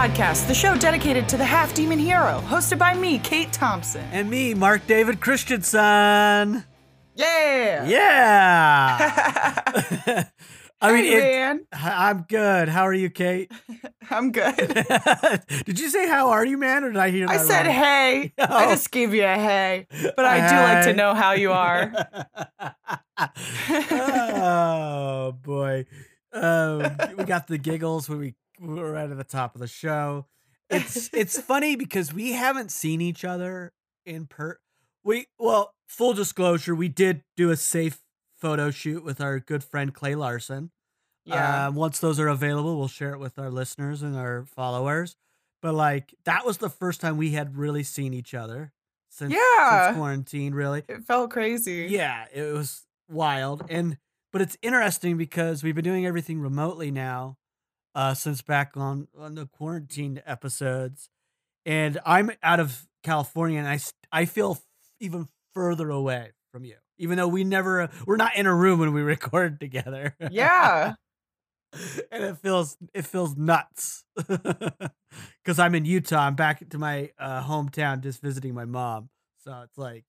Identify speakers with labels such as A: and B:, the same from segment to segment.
A: podcast, the show dedicated to the half demon hero, hosted by me, Kate Thompson.
B: And me, Mark David Christensen.
A: Yeah!
B: Yeah. I mean,
A: Hey,
B: it-
A: man.
B: I'm good. How are you, Kate?
A: I'm good.
B: did you say how are you, man, or did I hear
A: I said
B: wrong?
A: hey. I
B: Oh.
A: just gave you a hey, but I do like to know how you are.
B: oh boy, um, we got the giggles when we were right at the top of the show. It's it's funny because we haven't seen each other in per. We well, full disclosure, we did do a safe photo shoot with our good friend Clay Larson.
A: Yeah.
B: Um, once those are available, we'll share it with our listeners and our followers. But like that was the first time we had really seen each other since,
A: Yeah.
B: since quarantine, really.
A: it felt crazy.
B: Yeah, it was wild. And but it's interesting because we've been doing everything remotely now, uh, since back on on the quarantine episodes. And I'm out of California and I I feel even further away from you. Even though we never we're not in a room when we record together.
A: Yeah.
B: and it feels it feels nuts because I'm in Utah. I'm back to my uh, hometown, just visiting my mom. So it's like,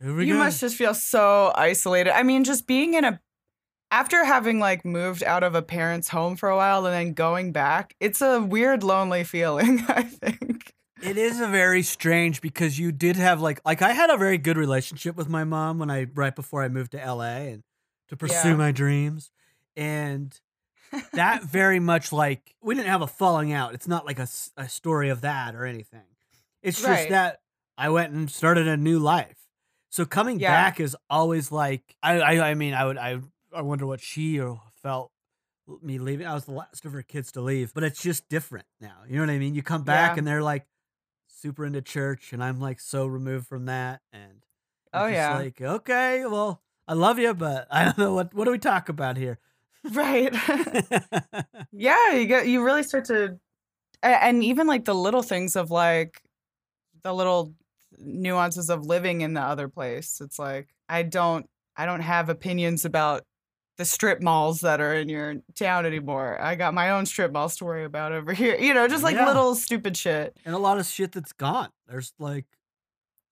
A: You
B: go.
A: must just feel so isolated. I mean, just being in a after having like moved out of a parent's home for a while and then going back, it's a weird lonely feeling, I think.
B: It is a very strange because you did have like like I had a very good relationship with my mom when I right before I moved to LA and to pursue
A: Yeah.
B: my dreams, and that very much like we didn't have a falling out. It's not like a, a story of that or anything. It's just
A: Right.
B: that I went and started a new life. So coming
A: Yeah.
B: back is always like I, I I mean I would I I wonder what she uh, felt me leaving. I was the last of her kids to leave, but it's just different now. You know what I mean? You come back
A: Yeah.
B: and they're like super into church, and I'm like so removed from that. And I'm
A: Oh, yeah.
B: like okay, well I love you, but I don't know what what do we talk about here.
A: Right. yeah, you get you really start to and even like the little things of like the little nuances of living in the other place. It's like I don't I don't have opinions about the strip malls that are in your town anymore. I got my own strip malls to worry about over here. You know, just like
B: Yeah.
A: little stupid shit.
B: and a lot of shit that's gone. There's like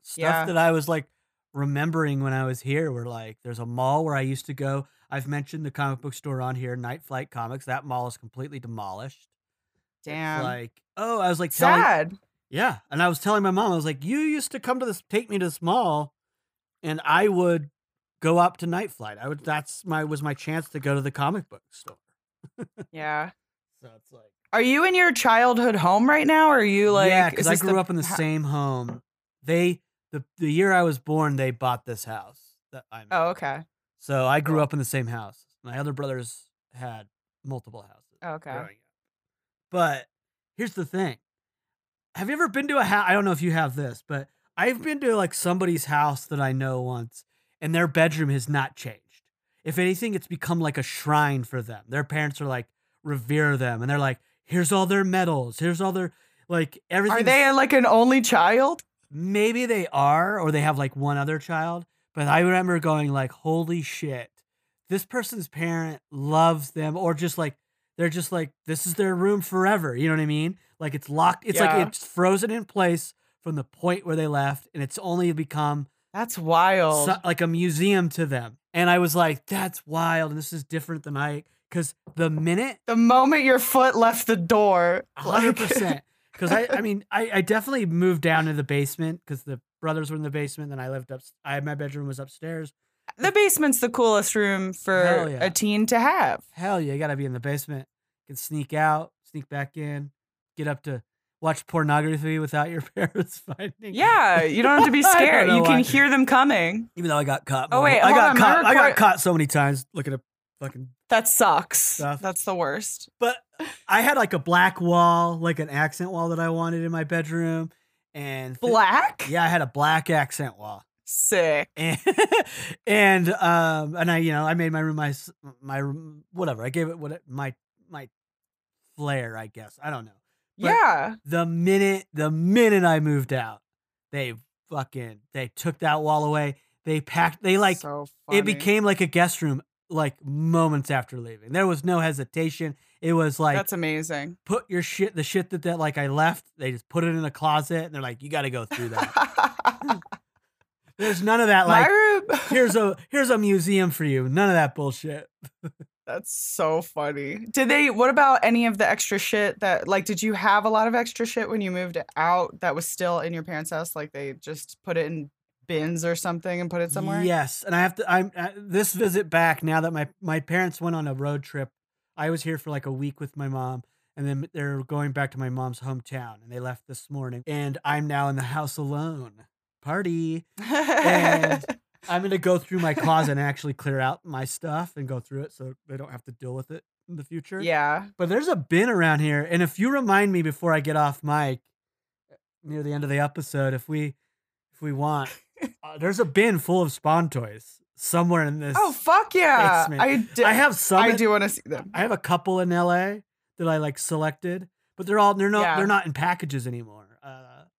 B: stuff
A: Yeah.
B: that I was like remembering when I was here. Where like there's a mall where I used to go. I've mentioned the comic book store on here, Night Flight Comics. That mall is completely demolished. It's
A: Damn.
B: like oh, I was like telling,
A: Sad.
B: yeah, and I was telling my mom, I was like, you used to come to this, take me to this mall, and I would go up to Night Flight. I would. That's my was my chance to go to the comic book store.
A: Yeah.
B: So it's like
A: Are you in your childhood home right now? Or are you like
B: yeah, because I grew up in the same home. They the the year I was born, they bought this house that I'm.
A: Oh, okay.
B: So I grew up in the same house. My other brothers had multiple houses.
A: Oh,
B: okay. up. But here's the thing: Have you ever been to a house? I don't know if you have this, but I've been to like somebody's house that I know once, and their bedroom has not changed. If anything, it's become like a shrine for them. Their parents are like revere them, and they're like, "Here's all their medals. Here's all their like everything."
A: Are they like an only child?
B: maybe they are or they have like one other child but i remember going like holy shit this person's parent loves them or just like they're just like this is their room forever you know what i mean like it's locked it's
A: Yeah.
B: like it's frozen in place from the point where they left and it's only become
A: That's wild.
B: so- like a museum to them and i was like that's wild and this is different than i because the minute
A: the moment your foot left the door,
B: hundred
A: like-
B: percent. Because I, I mean, I, I definitely moved down to the basement because the brothers were in the basement. Then I lived up. I my bedroom was upstairs.
A: the basement's the coolest room for
B: yeah.
A: a teen to have.
B: Hell yeah, you gotta be in the basement. You can sneak out, sneak back in, get up to watch pornography without your parents finding. You.
A: Yeah, you don't have to be scared. You can
B: why.
A: hear them coming.
B: Even though I got caught.
A: Oh, wait,
B: I got
A: on,
B: caught. I got caught so many times looking at fucking.
A: That sucks.
B: Stuff.
A: That's the worst.
B: But I had like a black wall, like an accent wall that I wanted in my bedroom, and th-
A: Black?
B: Yeah, I had a black accent wall.
A: Sick.
B: and and um and I you know I made my room my my room whatever I gave it what it, my my flair I guess I don't know But-
A: yeah.
B: the minute the minute I moved out they fucking they took that wall away they packed they like
A: so
B: it became like a guest room like moments after leaving. There was no hesitation. It was like
A: That's amazing.
B: put your shit, the shit that, that like I left, they just put it in a closet and they're like, you got to go through that. There's none of that.
A: My
B: Like,
A: room.
B: here's a here's a museum for you. None of that bullshit.
A: That's so funny. Did they? What about any of the extra shit that? Like, did you have a lot of extra shit when you moved out that was still in your parents' house? Like they just put it in bins or something and put it somewhere.
B: Yes, and I have to. I'm uh, this visit back now that my my parents went on a road trip. I was here for like a week with my mom, and then they're going back to my mom's hometown, and they left this morning, and I'm now in the house alone. Party. And I'm gonna go through my closet and actually clear out my stuff and go through it, so they don't have to deal with it in the future.
A: yeah.
B: But there's a bin around here, and if you remind me before I get off mic near the end of the episode, if we if we want, uh, there's a bin full of Spawn toys somewhere in this.
A: Oh fuck yeah!
B: basement.
A: I do.
B: I have some.
A: I
B: in-
A: do want to see them.
B: I have a couple in LA that I like selected, but they're all they're not
A: Yeah.
B: they're not in packages anymore.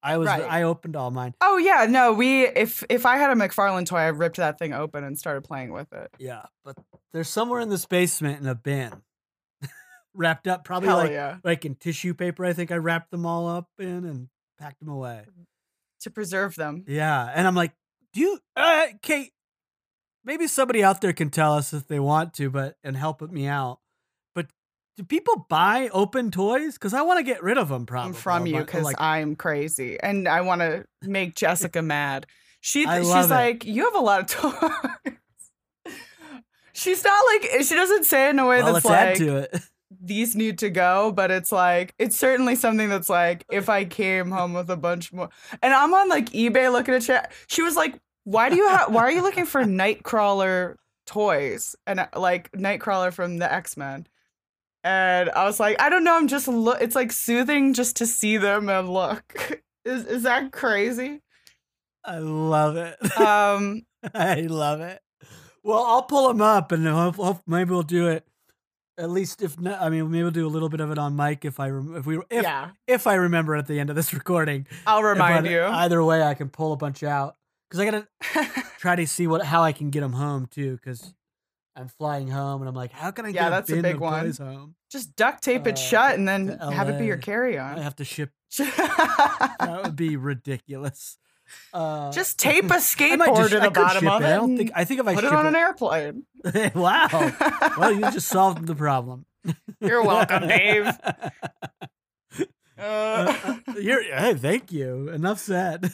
B: I was
A: Right.
B: I opened all mine.
A: Oh yeah, no. We if if I had a McFarlane toy, I ripped that thing open and started playing with it.
B: Yeah, but there's somewhere in this basement in a bin, wrapped up probably
A: Hell
B: like
A: yeah!
B: like in tissue paper. I think I wrapped them all up in and packed them away.
A: To preserve them.
B: Yeah, and I'm like, do you, uh, Kate? Maybe somebody out there can tell us if they want to, but and help me out. Do people buy open toys? Because I want to get rid of them. Probably
A: I'm from you because
B: like,
A: I'm crazy and I want to make Jessica mad. She she's
B: it.
A: like, you have a lot of toys. she's not like she doesn't say it in a way
B: well,
A: that's
B: let's add
A: like
B: to it.
A: these need to go, but it's like it's certainly something that's like if I came home with a bunch more. And I'm on like eBay looking at shit. She was like, "Why do you have? Why are you looking for Nightcrawler toys and uh, like Nightcrawler from the X Men?" And I was like, "I don't know. I'm just look. It's like soothing just to see them and look. Is is that crazy?
B: I love it.
A: Um,
B: I love it. Well, I'll pull them up, and hope, hope maybe we'll do it. At least if not, I mean, maybe we'll do a little bit of it on mic if I rem- if we if
A: yeah,
B: if I remember at the end of this recording.
A: I'll remind you.
B: Either way, I can pull a bunch out because I gotta try to see what how I can get them home too. Because I'm flying home, and I'm like, how can I
A: Yeah,
B: get
A: that's a
B: bin
A: big one.
B: home?
A: just duct tape it
B: uh,
A: shut and then have it be your carry on.
B: I have to ship. That would be ridiculous. Uh,
A: Just tape a skateboard
B: just-
A: to the bottom of
B: it.
A: it.
B: I don't think. I think if I
A: put
B: ship
A: it on an airplane.
B: wow. Well, you just solved the problem.
A: You're welcome, Dave.
B: Uh,
A: uh,
B: you're, hey, thank you. Enough said.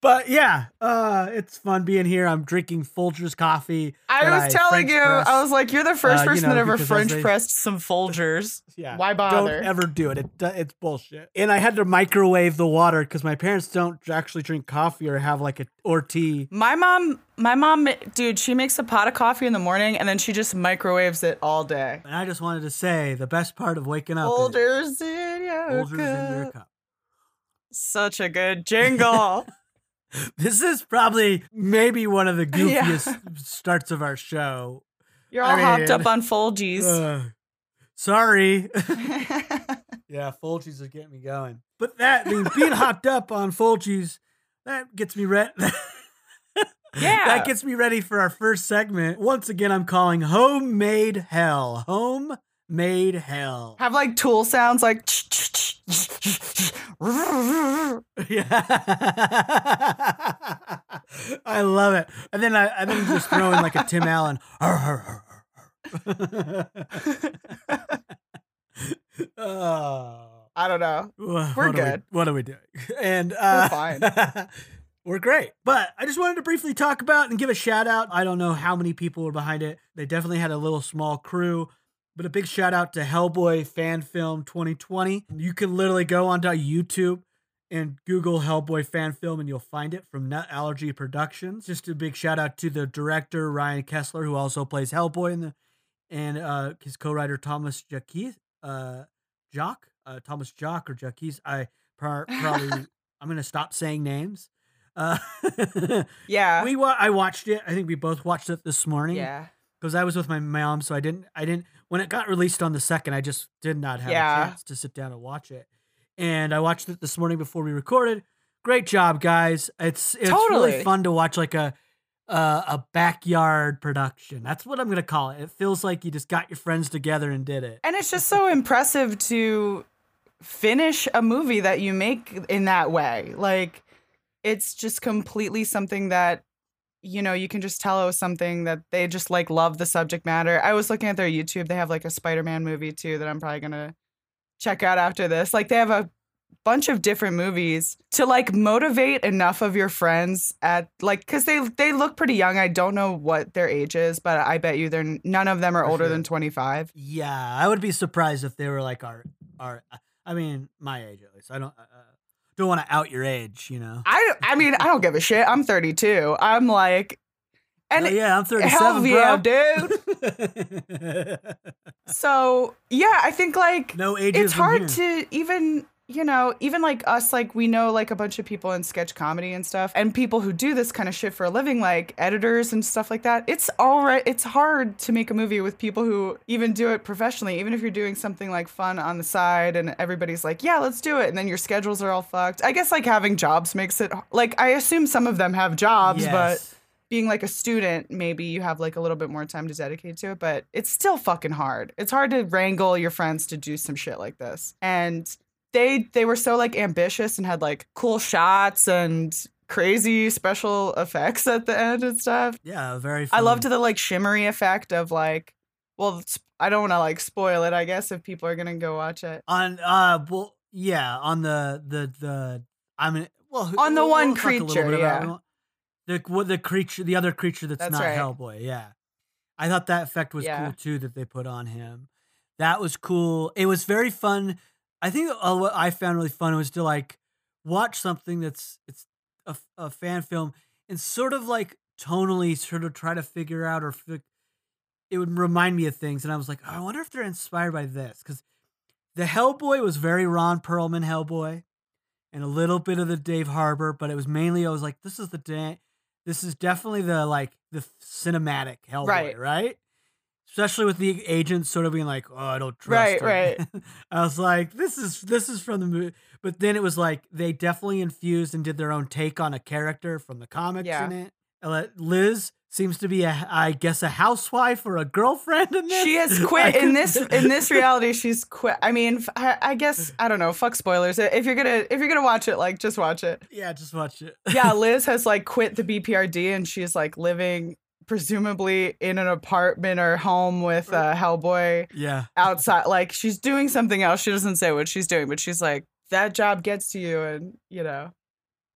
B: but yeah, uh, it's fun being here. I'm drinking Folgers coffee.
A: I was telling
B: French
A: you,
B: press.
A: I was like, you're the first
B: uh, you
A: person
B: know,
A: that ever French pressed some Folgers.
B: yeah.
A: Why bother?
B: Don't ever do it. it. It's bullshit. And I had to microwave the water because my parents don't actually drink coffee or have like a or tea.
A: My mom, my mom, dude, she makes a pot of coffee in the morning and then she just microwaves it all day.
B: And I just wanted to say the best part of waking up is
A: in your
B: Folgers in your
A: cup.
B: cup.
A: Such a good jingle.
B: This is probably maybe one of the
A: Yeah.
B: goofiest starts of our show.
A: You're
B: I
A: all hopped
B: mean,
A: up on Folgies.
B: Uh, sorry. yeah, Folgers is getting me going. But that being hopped up on Folgers, that gets me ready.
A: Yeah.
B: That gets me ready for our first segment. Once again, I'm calling Homemade Hell. Homemade Hell.
A: Have like tool sounds like.
B: Yeah. I love it. And then I and then just throw in like a Tim Allen. oh.
A: I don't know. We're
B: what are we-
A: good.
B: what are we doing? And uh,
A: fine.
B: We're great. But I just wanted to briefly talk about and give a shout out. I don't know how many people were behind it. They definitely had a little small crew. But a big shout out to Hellboy Fan Film 2020. You can literally go onto YouTube and Google Hellboy Fan Film and you'll find it from Nut Allergy Productions. Just a big shout out to the director Ryan Kessler, who also plays Hellboy in the and uh, his co-writer Thomas Jacques, uh, Jock, uh, Thomas Jock or Jacques. I probably I'm gonna stop saying names. Uh,
A: Yeah.
B: we wa- I watched it. I think we both watched it this morning
A: yeah.
B: because I was with my mom, so I didn't. I didn't when it got released on the second. I just did not have
A: Yeah.
B: a chance to sit down and watch it. And I watched it this morning before we recorded. Great job, guys! It's it's really
A: Totally.
B: fun to watch like a uh, a backyard production. That's what I'm gonna call it. It feels like you just got your friends together and did it.
A: And it's just so impressive to finish a movie that you make in that way. Like it's just completely something that you know, you can just tell it was something that they just like love the subject matter. I was looking at their YouTube. They have like a Spider-Man movie too that I'm probably going to check out after this. Like they have a bunch of different movies to like motivate enough of your friends at like cuz they they look pretty young. I don't know what their age is, but I bet you they're none of them are
B: For
A: older
B: sure.
A: than 25.
B: Yeah, I would be surprised if they were like our our. I mean, my age at least. I don't uh, don't want to out your age, you know.
A: I I mean, I don't give a shit. I'm 32. I'm like and
B: Hell yeah, I'm 37,
A: hell yeah,
B: bro.
A: dude. So, yeah, I think like
B: no age.
A: it's hard to even you know even like us like we know like a bunch of people in sketch comedy and stuff and people who do this kind of shit for a living like editors and stuff like that it's all right it's hard to make a movie with people who even do it professionally even if you're doing something like fun on the side and everybody's like yeah let's do it and then your schedules are all fucked i guess like having jobs makes it like i assume some of them have jobs but being like a student, maybe you have like a little bit more time to dedicate to it, but it's still fucking hard. It's hard to wrangle your friends to do some shit like this. And they they were so like ambitious and had like cool shots and crazy special effects at the end and stuff.
B: yeah, very.
A: I loved the like shimmery effect of like well, I don't want to like spoil it, I guess if people are going to go watch it.
B: on uh well yeah on the the the I mean well
A: On the
B: we'll-
A: one
B: we'll talk a little
A: creature,
B: bit about-
A: yeah.
B: the what the creature the other creature that's,
A: That's
B: not
A: right.
B: Hellboy yeah I thought that effect was
A: Yeah.
B: cool too that they put on him that was cool it was very fun I think uh, what I found really fun was to like watch something that's it's a, a fan film and sort of like tonally sort of try to figure out or fi- it would remind me of things and I was like oh, I wonder if they're inspired by this because the Hellboy was very Ron Perlman Hellboy, and a little bit of the Dave Harbour, but it was mainly I was like, this is the da- this is definitely the like the cinematic Hellboy, right?
A: Right.
B: Especially with the agents sort of being like, oh, I don't trust.
A: Right,
B: him."
A: right.
B: I was like, this is this is from the movie, but then it was like they definitely infused and did their own take on a character from the comics
A: Yeah.
B: in it. Liz seems to be a, I guess, a housewife or a girlfriend in this.
A: She has quit in this in this reality. She's quit. I mean, I guess I don't know. Fuck spoilers. If you're gonna if you're gonna watch it, like just watch it.
B: Yeah, just watch it.
A: Yeah, Liz has like quit the BPRD and she's like living presumably in an apartment or home with uh, Hellboy
B: yeah.
A: outside. Like she's doing something else. She doesn't say what she's doing, but she's like that job gets to you, and you know.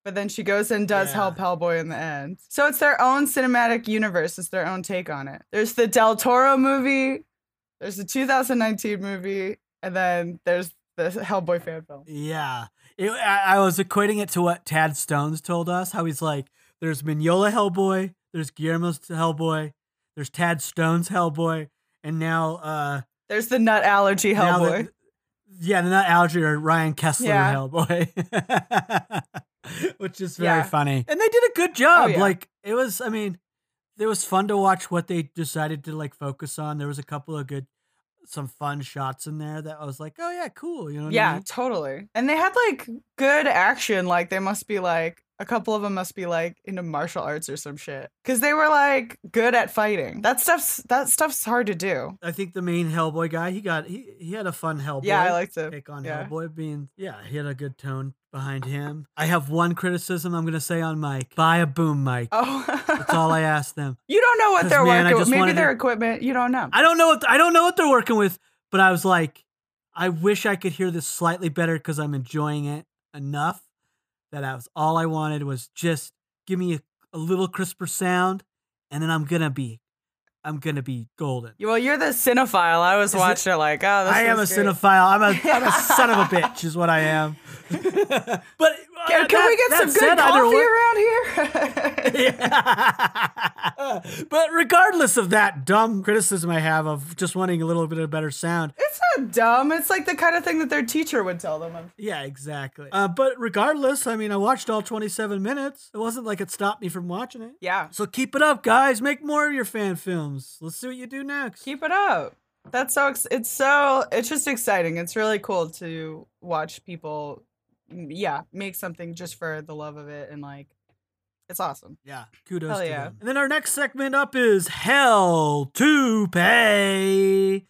A: But then she goes and does
B: Yeah.
A: help Hellboy in the end. So it's their own cinematic universe. It's their own take on it. There's the Del Toro movie. There's the 2019 movie, and then there's the Hellboy fan film.
B: Yeah. It, I, I was equating it to what Tad Stones told us, how he's like, there's Mignola Hellboy, there's Guillermo's Hellboy, there's Tad Stones' Hellboy, and now, uh,
A: There's the nut allergy Hellboy.
B: the- yeah, not Alger or Ryan Kessler
A: Yeah.
B: Hellboy, which is very
A: Yeah.
B: funny. And they did a good job.
A: yeah.
B: Like, it was, I mean, it was fun to watch what they decided to like focus on. There was a couple of good, some fun shots in there that I was like, oh yeah, cool. You know what I
A: Yeah,
B: mean?
A: totally. And they had like good action. Like they must be like a couple of them must be like into martial arts or some shit because they were like good at fighting. That stuff's that stuff's hard to do.
B: I think the main Hellboy guy, he got he he had a fun Hellboy.
A: Yeah, I liked it.
B: take on
A: yeah.
B: Hellboy being yeah, he had a good tone behind him. I have one criticism I'm gonna say on Mike. Buy a boom mic.
A: Oh,
B: That's all I ask them.
A: you don't know what they're
B: man,
A: working with. Maybe their
B: to-
A: equipment. You don't know.
B: I don't know what I don't know what they're working with, but I was like, I wish I could hear this slightly better because I'm enjoying it enough that was all I wanted was just give me a, a little crisper sound, and then I'm gonna be I'm gonna be golden.
A: well, you're the cinephile. I was
B: Is
A: watching it like, oh, this
B: I am a
A: great.
B: cinephile. I'm a, I'm a son of a bitch, is what I am. but uh,
A: Can, can
B: that-
A: we get some good
B: said,
A: coffee around here?
B: But regardless of that dumb criticism I have of just wanting a little bit of better sound,
A: it's not dumb. It's like the kind of thing that their teacher would tell them.
B: Yeah, exactly. Uh, but regardless, I mean, I watched all 27 minutes. It wasn't like it stopped me from watching it.
A: Yeah.
B: So keep it up, guys. Make more of your fan films. Let's see what you do next.
A: Keep it up. That's so ex- it's so it's just exciting. It's really cool to watch people mm, yeah, make something just for the love of it and like It's awesome.
B: Yeah, kudos
A: Hell
B: to
A: yeah.
B: them. And then our next segment up is Hell to Pay.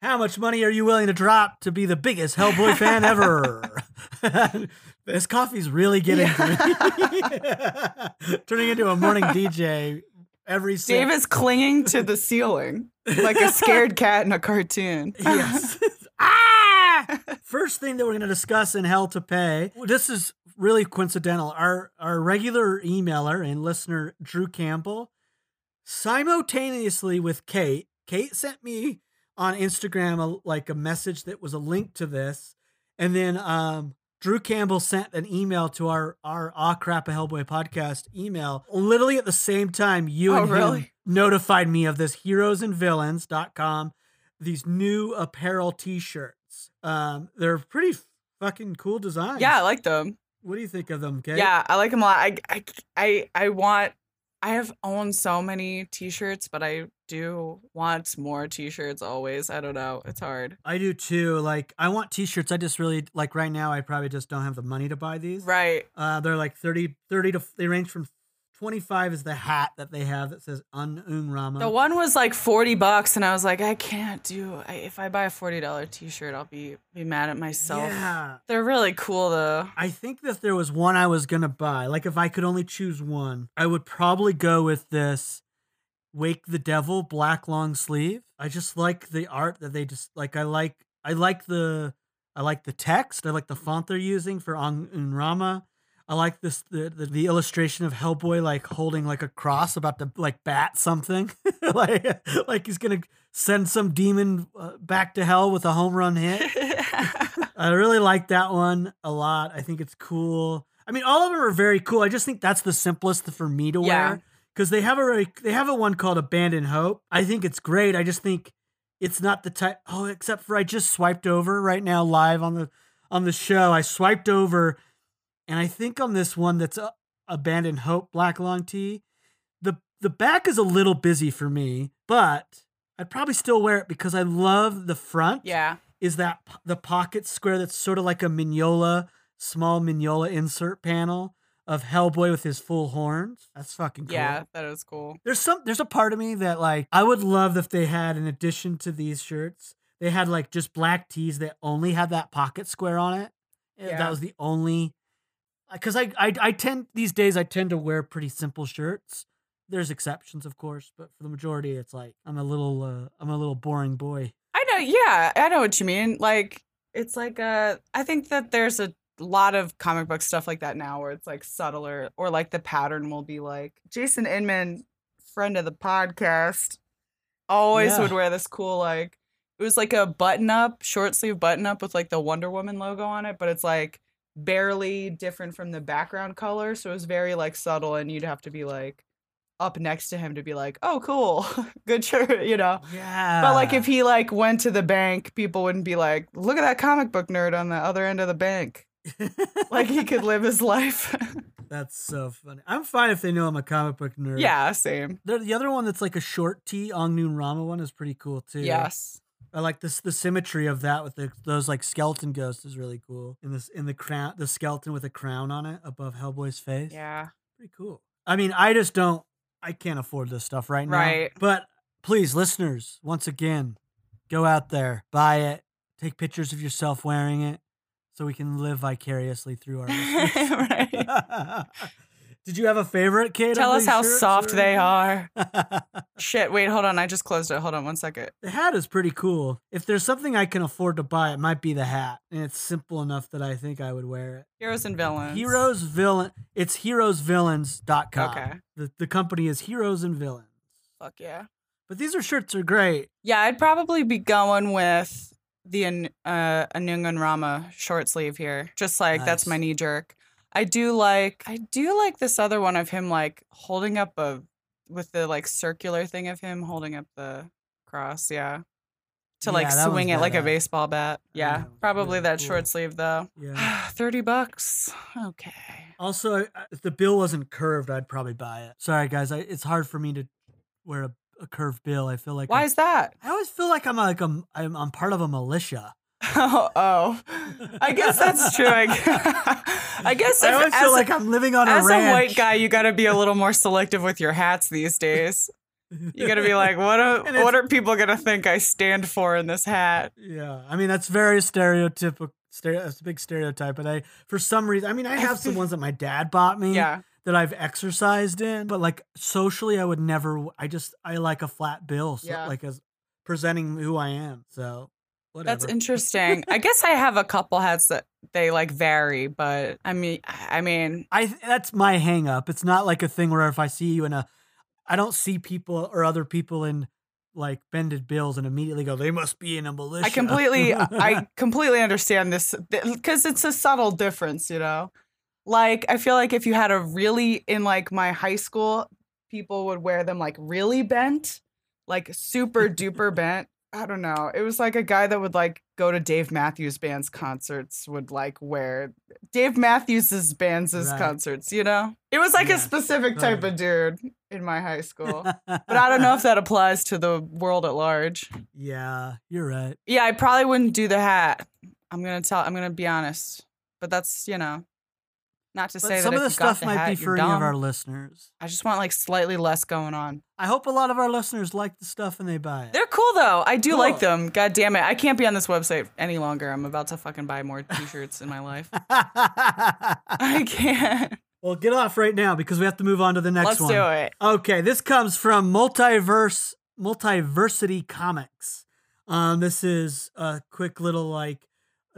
B: How much money are you willing to drop to be the biggest Hellboy fan ever? this coffee's really getting to me. Turning into a morning DJ every sip.
A: Dave is clinging to the ceiling like a scared cat in a cartoon.
B: Yes. ah! First thing that we're going to discuss in Hell to Pay. This is really coincidental. Our our regular emailer and listener Drew Campbell simultaneously with Kate. Kate sent me on Instagram a, like a message that was a link to this, and then um, Drew Campbell sent an email to our our Ah Crap a Hellboy podcast email. Literally at the same time, you
A: Oh,
B: and him notified me of this heroesandvillains.com these new apparel t-shirts. Um, they're pretty fucking cool designs.
A: Yeah, I like them.
B: What do you think of them, Kate?
A: Yeah, I like them a lot. I, I, I, I want. I have owned so many T-shirts, but I do want more T-shirts. Always, I don't know. It's hard.
B: I do too. Like I want t-shirts. I just really like right now I probably just don't have the money to buy these.
A: Right.
B: Uh they're like 30 30 to they range from 25 is the hat that they have that says Un Rama.
A: The one was like forty bucks, and I was like, I can't do. I, if I buy a forty dollar T-shirt, I'll be be mad at myself.
B: Yeah.
A: They're really cool though.
B: I think that there was one I was gonna buy. Like if I could only choose one, I would probably go with this Wake the Devil black long sleeve. I just like the art that they just like. I like I like the I like the text. I like the font they're using for Ang Rama. I like this the, the the illustration of Hellboy like holding like a cross about to like bat something, like like he's gonna send some demon uh, back to hell with a home run hit. I really like that one a lot. I think it's cool. I mean, all of them are very cool. I just think that's the simplest for me to
A: Yeah.
B: wear because they have a they have a one called Abandoned Hope. I think it's great. I just think it's not the type. Oh, except for I just swiped over right now live on the on the show. I swiped over, and I think on this one that's a, Abandoned Hope Black Long Tee, the the back is a little busy for me, but I'd probably still wear it because I love the front
A: yeah.
B: is that the pocket square that's sort of like a Mignola, small Mignola insert panel of Hellboy with his full horns. That's fucking cool.
A: Yeah, that was cool.
B: There's some there's a part of me that like I would love if they had in addition to these shirts, they had like just black tees that only had that pocket square on it. Eh,
A: Yeah.
B: That was the only because I, I I tend these days I tend to wear pretty simple shirts. There's exceptions, of course, but for the majority, it's like I'm a little uh, I'm a little boring boy.
A: I know. Yeah, I know what you mean. Like, it's like uh, I think that there's a lot of comic book stuff like that now, where it's like subtler, or like the pattern will be like Jason Inman, friend of the podcast, always
B: Yeah.
A: would wear this cool like it was like a button up, short sleeve button up with like the Wonder Woman logo on it, but it's like barely different from the background color, so it was very like subtle, and you'd have to be like up next to him to be like, oh, cool, good shirt, you know.
B: Yeah.
A: But like if he like went to the bank, people wouldn't be like, "Look at that comic book nerd on the other end of the bank." Like he could live his life.
B: That's so funny. I'm fine if they know I'm a comic book nerd.
A: yeah, same.
B: The, the other one that's like a short T, Anung Un Rama one is pretty cool too.
A: Yes.
B: I like this the symmetry of that with the, those like skeleton ghosts is really cool. In this in the crown the skeleton with a crown on it above Hellboy's face.
A: Yeah.
B: Pretty cool. I mean, I just don't I can't afford this stuff right now.
A: Right.
B: But please, listeners, once again, go out there, buy it, take pictures of yourself wearing it so we can live vicariously through our listeners.
A: right.
B: Did you have a favorite, Kate?
A: Tell us how
B: shirts
A: soft
B: or
A: they are. Shit, wait, hold on. I just closed it. Hold on one second.
B: the hat is pretty cool. If there's something I can afford to buy, it might be the hat, and it's simple enough that I think I would wear it.
A: Heroes and villains.
B: Heroes villain. It's heroesvillains.com.
A: Okay.
B: The the company is Heroes and Villains.
A: Fuck yeah.
B: But these are shirts are great.
A: Yeah, I'd probably be going with the uh, Anung Un Rama short sleeve here. Just like that's my knee jerk. I do like I do like this other one of him like holding up a with the like circular thing of him holding up the cross, yeah. To like
B: Yeah,
A: swing it like a baseball bat. Yeah.
B: Yeah,
A: probably
B: really
A: that
B: cool.
A: short sleeve though.
B: Yeah.
A: 30 bucks. Okay.
B: Also, if the bill wasn't curved, I'd probably buy it. Sorry, guys. I, it's hard for me to wear a, a curved bill. I feel like
A: Why
B: I'm-
A: is that?
B: I always feel like I'm like a, I'm, I'm part of a militia.
A: Oh, oh. I guess that's true. I, I guess
B: I
A: if-
B: always feel
A: a-
B: like I'm living on a
A: as a white guy, you got to be a little more selective with your hats these days. You got to be like, what are, what are people going to think I stand for in this hat?
B: Yeah, I mean that's very stereotypical. Stereo, that's a big stereotype, but I, for some reason, I mean, I have some ones that my dad bought me
A: Yeah.
B: that I've exercised in, but like socially, I would never. I just I like a flat bill, so,
A: Yeah.
B: like as presenting who I am. So whatever.
A: That's interesting. I guess I have a couple hats that they like vary, but I mean, I mean,
B: I that's my hang up. It's not like a thing where if I see you in a, I don't see people or other people in like bended bills and immediately go, they must be in a militia.
A: I completely, I completely understand this because it's a subtle difference, you know. Like I feel like if you had a really in like my high school, people would wear them like really bent, like super duper bent. I don't know. It was like a guy that would like go to Dave Matthews Band's concerts would like wear Dave Matthews' band's
B: Right.
A: concerts, you know? It was like a specific type
B: totally.
A: of dude in my high school. But I don't know if that applies to the world at large.
B: yeah, you're right.
A: Yeah, I probably wouldn't do the hat. I'm gonna tell. I'm gonna be honest. But that's you know, not to
B: But
A: say
B: some
A: that
B: of the stuff
A: the
B: might
A: hat,
B: be for any of our listeners.
A: I just want like slightly less going on.
B: I hope a lot of our listeners like the stuff and they buy it.
A: They're cool though. I do like them. God damn it, I can't be on this website any longer. I'm about to fucking buy more T-shirts in my life. I can't.
B: well, get off right now because we have to move on to the next one.
A: Let's do it.
B: Okay, this comes from Multiverse Multiversity Comics. Um, this is a quick little like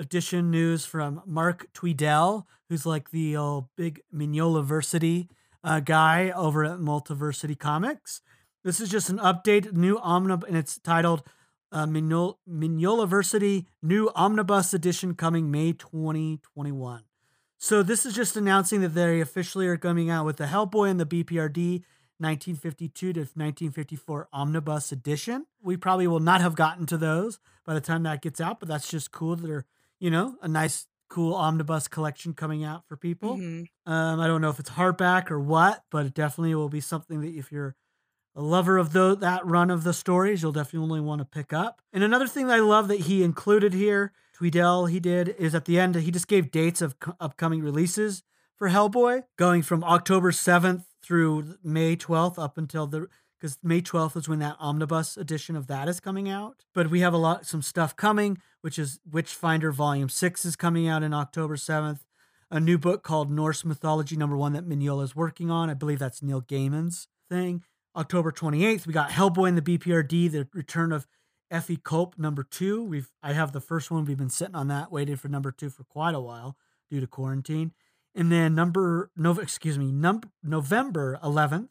B: addition news from Mark Tweedale, who's like the uh, big Mignolaversity uh, guy over at Multiversity Comics. This is just an update, new omnibus, and it's titled uh, Mignol- Mignolaversity New Omnibus Edition coming May 2021. So this is just announcing that they officially are coming out with the Hellboy and the BPRD 1952 to 1954 Omnibus Edition. We probably will not have gotten to those by the time that gets out, but that's just cool that they're, you know, a nice, cool omnibus collection coming out for people.
A: Mhm.
B: Um, I don't know if it's hardback or what, but it definitely will be something that if you're a lover of tho- that run of the stories, you'll definitely want to pick up. And another thing that I love that he included here, Tweedale, he did, is at the end, he just gave dates of co- upcoming releases for Hellboy, going from October 7th through May 12th up until the because May 12th is when that omnibus edition of that is coming out. But we have a lot, some stuff coming, which is Witchfinder Volume 6 is coming out in October 7th. A new book called Norse Mythology Number One that Mignola is working on. I believe that's Neil Gaiman's thing. October 28th, we got Hellboy and the BPRD, the return of Effie Kolb number two. We've I have the first one. We've been sitting on that, waiting for number two for quite a while due to quarantine. And then number no, excuse me, number November 11th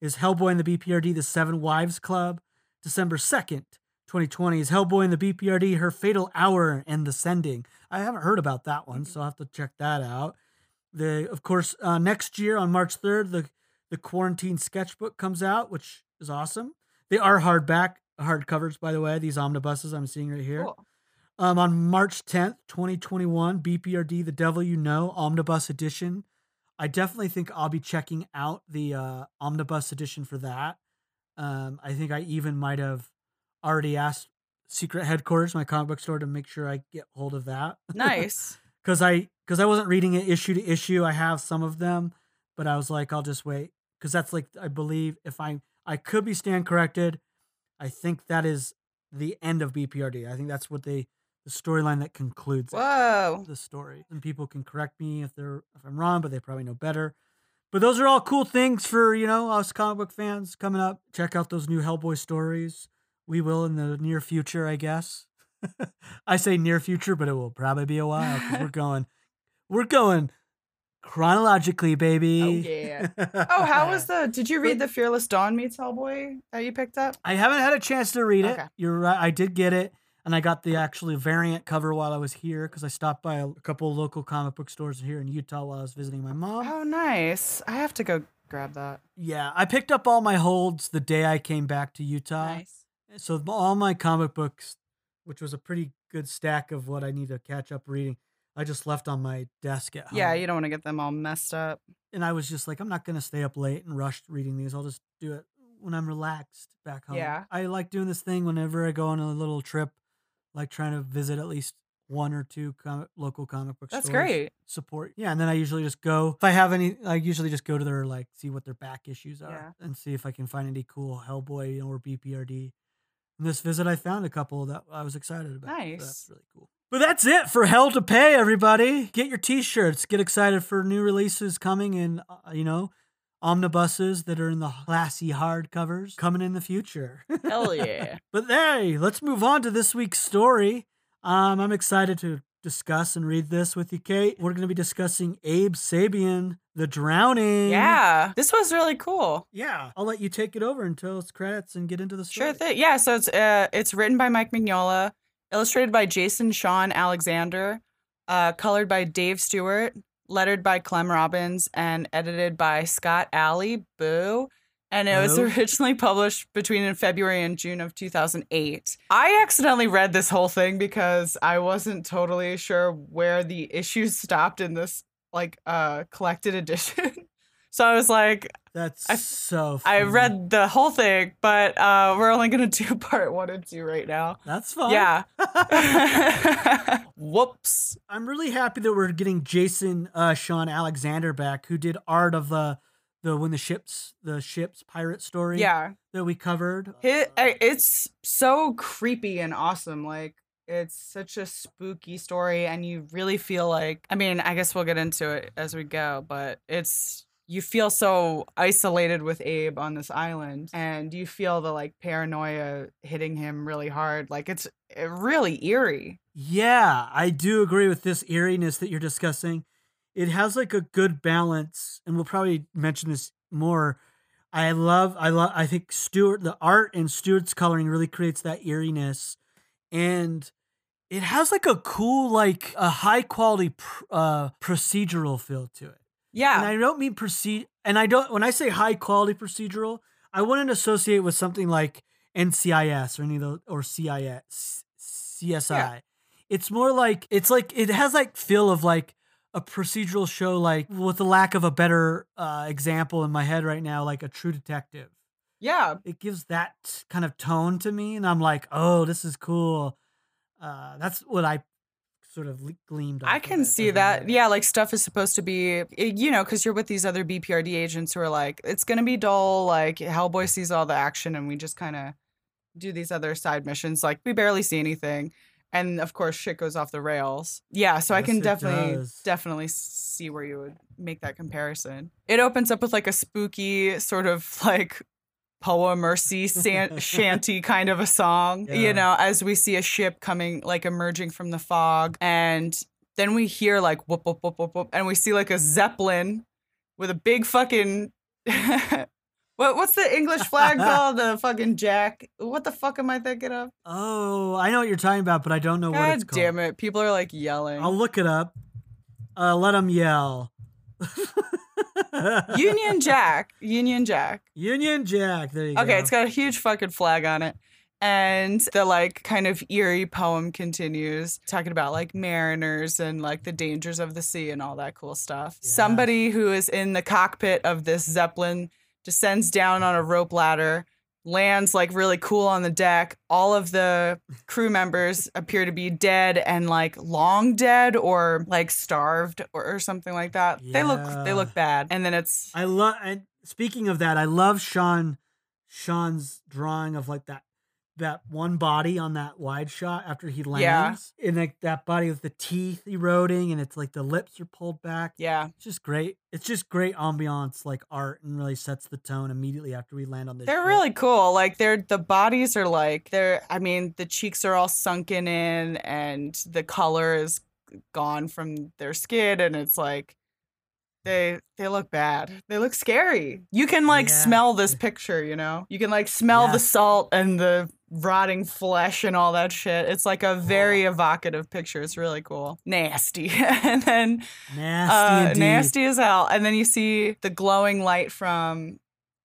B: is Hellboy and the BPRD, the Seven Wives Club. December 2nd, 2020 is Hellboy and the BPRD, Her Fatal Hour and the Sending. I haven't heard about that one, so I'll have to check that out. The of course uh, next year on March 3rd, the the quarantine sketchbook comes out, which is awesome. They are hardback hardcovers, by the way. These omnibuses I'm seeing right here.
A: Cool.
B: Um, on March 10th, 2021, BPRD The Devil You Know Omnibus Edition. I definitely think I'll be checking out the uh, Omnibus Edition for that. Um, I think I even might have already asked Secret Headquarters, my comic book store, to make sure I get hold of that.
A: Nice.
B: Because I because I wasn't reading it issue to issue. I have some of them, but I was like, I'll just wait because that's like I believe if I I could be stand corrected. I think that is the end of BPRD. I think that's what they the storyline that concludes
A: Whoa.
B: the story. And people can correct me if they're if I'm wrong, but they probably know better. But those are all cool things for you know us comic book fans coming up. Check out those new Hellboy stories. We will in the near future, I guess. I say near future, but it will probably be a while. we're going, we're going chronologically, oh, baby.
A: Oh, yeah. Oh, how was the? Did you read the Fearless Dawn meets Hellboy that you picked up?
B: I haven't had a chance to read it.
A: Okay.
B: You're right. I did get it, and I got the actually variant cover while I was here because I stopped by a, a couple of local comic book stores here in Utah while I was visiting my mom.
A: Oh, nice. I have to go grab that.
B: Yeah, I picked up all my holds the day I came back to Utah.
A: Nice.
B: So all my comic books, which was a pretty good stack of what I need to catch up reading, I just left on my desk at home.
A: Yeah, you don't want to get them all messed up.
B: and I was just like, I'm not gonna stay up late and rush reading these. I'll just do it when I'm relaxed back home.
A: Yeah.
B: I like doing this thing whenever I go on a little trip, like trying to visit at least one or two com- local comic book
A: That's
B: stores
A: great.
B: support. Yeah, and then I usually just go if I have any. I usually just go to their like see what their back issues are
A: Yeah.
B: and see if I can find any cool Hellboy you know, or BPRD. In this visit, I found a couple that I was excited about. so
A: Nice.
B: that's really cool. But that's it for Hell to Pay, everybody. Get your T-shirts. Get excited for new releases coming, and uh, you know, omnibuses that are in the classy hardcovers coming in the future.
A: Hell yeah.
B: But hey, let's move on to this week's story. Um, I'm excited to discuss and read this with you, Kate. We're going to be discussing Abe Sapien, The Drowning.
A: Yeah. This was really cool.
B: Yeah. I'll let you take it over and tell us credits and get into the story.
A: Sure thing. Yeah, so it's uh it's written by Mike Mignola, illustrated by Jason Shawn Alexander, uh, colored by Dave Stewart, lettered by Clem Robins, and edited by Scott Allie. Boo. And it was originally published between in February and June of 2008. I accidentally read this whole thing because I wasn't totally sure where the issues stopped in this like uh collected edition. So I was like,
B: That's
A: I-
B: so
A: I read the whole thing, but uh, we're only gonna do part one and two right now.
B: That's fine.
A: Yeah. Whoops.
B: I'm really happy that we're getting Jason uh, Shawn Alexander back, who did art of the the when the ships the ships pirate story
A: Yeah.
B: that we covered.
A: It,
B: Uh,
A: it's so creepy and awesome. Like it's such a spooky story, and you really feel like. I mean, I guess we'll get into it as we go, but it's you feel so isolated with Abe on this island, and you feel the like paranoia hitting him really hard. Like it's uh, really eerie.
B: Yeah, I do agree with this eeriness that you're discussing. It has like a good balance, and we'll probably mention this more. I love, I love, I think Stewart, the art and Stewart's coloring really creates that eeriness, and it has like a cool, like a high quality pr- uh, procedural feel to it.
A: Yeah.
B: And I don't mean proceed, and I don't when I say high quality procedural, I wouldn't associate with something like NCIS or any of those or CIS, CSI. It's more like it's like it has like feel of like a procedural show, like with the lack of a better uh, example in my head right now, like a True Detective.
A: yeah.
B: It gives that kind of tone to me, and I'm like, oh, this is cool. Uh, that's what I sort of le- gleamed.
A: I can see that. Yeah, like stuff is supposed to be, you know, because you're with these other BPRD agents who are like, it's going to be dull. Like, Hellboy sees all the action and we just kind of do these other side missions. Like, we barely see anything. And of course, shit goes off the rails. Yeah, so I can definitely,
B: does.
A: definitely see where you would make that comparison. It opens up with like a spooky sort of like poem or sea san- shanty kind of a song,
B: Yeah.
A: you know, as we see a ship coming, like emerging from the fog. And then we hear like whoop, whoop, whoop, whoop, whoop, and we see like a Zeppelin with a big fucking. what, what's the English flag called? The fucking Jack. What the fuck am I thinking of?
B: Oh, I know what you're talking about, but I don't know what it's called.
A: damn it. People are like yelling.
B: I'll look it up. Uh, let them yell.
A: Union Jack. Union Jack.
B: Union Jack. There you go.
A: Okay, it's got a huge fucking flag on it. And the like kind of eerie poem continues talking about like mariners and like the dangers of the sea and all that cool stuff.
B: Yes.
A: Somebody who is in the cockpit of this Zeppelin descends down on a rope ladder, lands like really cool on the deck. All of the crew members appear to be dead and like long dead or like starved or, or something like that. They look they look bad. And then it's
B: I love. And speaking of that, I love Shawn. Shawn's drawing of like that that one body on that wide shot after he lands,
A: Yeah.
B: and like that body with the teeth eroding, and it's like the lips are pulled back.
A: yeah.
B: It's just great. It's just great ambiance, like art, and really sets the tone immediately after we land on this.
A: They're really cool. Like they're the bodies are like they're I mean the cheeks are all sunken in and the color is gone from their skin and it's like they they look bad. They look scary. You can like
B: Yeah.
A: smell this picture, you know? You can like smell the salt and the rotting flesh and all that shit. It's like a very evocative picture. It's really cool. Nasty. and then
B: nasty.
A: uh, nasty as hell. And then you see the glowing light from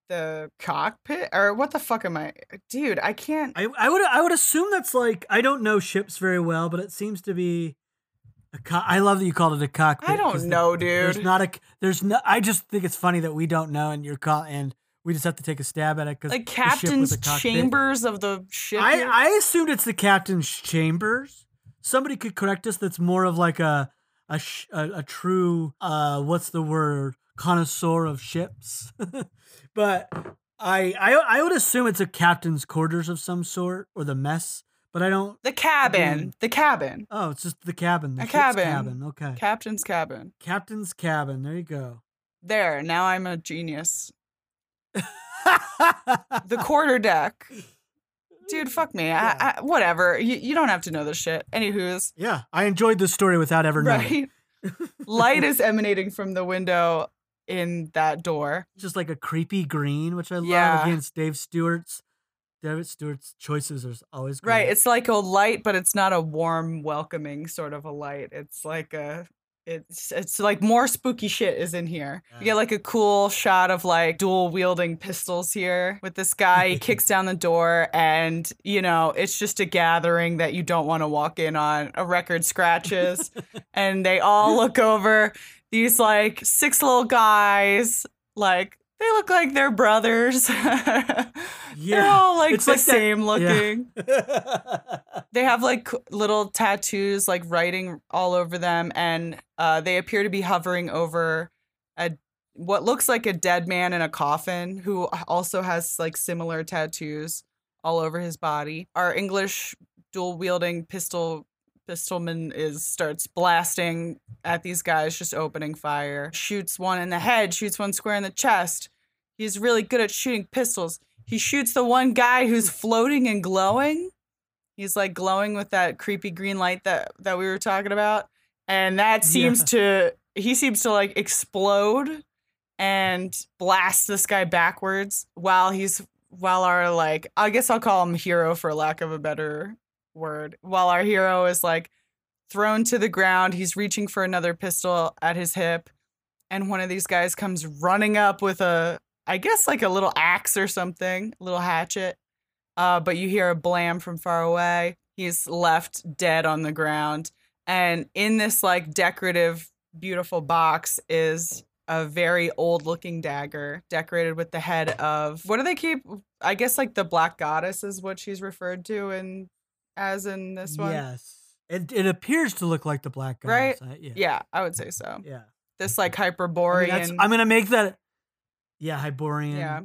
A: the cockpit, or what the fuck am I, dude? I can't.
B: I, I would I would assume that's like I don't know ships very well, but it seems to be a co- I love that you called it a cockpit.
A: I don't know,
B: the- There's not a there's no. I just think it's funny that we don't know, and you're call and we just have to take a stab at it because
A: Like captain's chambers of the ship.
B: I
A: here?
B: I assumed it's the captain's chambers. somebody could correct us. That's more of like a a sh- a, a true uh what's the word connoisseur of ships. but I, I I would assume it's a captain's quarters of some sort or the mess. But I don't.
A: The cabin.
B: Again.
A: The cabin.
B: Oh, it's just the cabin. The
A: A cabin.
B: cabin. Okay.
A: Captain's cabin.
B: Captain's cabin. There you go.
A: There. Now I'm a genius. The quarter deck. Dude, fuck me.
B: Yeah.
A: I, I, whatever. You, you don't have to know this shit. Anywho's.
B: yeah, I enjoyed the story without ever knowing.
A: Right? Light is emanating from the window in that door.
B: Just like a creepy green, which I love.
A: Yeah.
B: Against Dave Stewart's. David Stewart's choices are always great.
A: Right. It's like a light, but it's not a warm, welcoming sort of a light. It's like a it's it's like more spooky shit is in here. You get like a cool shot of like dual wielding pistols here with this guy. He kicks down the door and you know, it's just a gathering that you don't want to walk in on. A record scratches and they all look over these like six little guys like they look like they're brothers. they're
B: Yeah,
A: all like
B: it's
A: the
B: like that-
A: same
B: yeah.
A: looking. They have like little tattoos, like writing all over them, and uh, they appear to be hovering over a what looks like a dead man in a coffin, who also has like similar tattoos all over his body. Our English dual wielding pistol pistolman is starts blasting at these guys, just opening fire. Shoots one in the head, shoots one square in the chest. He's really good at shooting pistols. He shoots the one guy who's floating and glowing. He's like glowing with that creepy green light that that we were talking about. And that seems to he seems to like explode and blast this guy backwards while he's while our like I guess I'll call him hero for lack of a better word. While our hero is like thrown to the ground, he's reaching for another pistol at his hip and one of these guys comes running up with a I guess like a little axe or something, a little hatchet. Uh, but you hear a blam from far away. He's left dead on the ground. And in this like decorative, beautiful box is a very old looking dagger decorated with the head of what do they keep? I guess like the black goddess is what she's referred to in as in this one.
B: Yes. It, it appears to look like the black guy.
A: Right?
B: yeah.
A: Yeah, I would say so.
B: Yeah.
A: This like
B: I mean,
A: hyperborean.
B: I'm gonna make that. Yeah, Hyborian.
A: Yeah.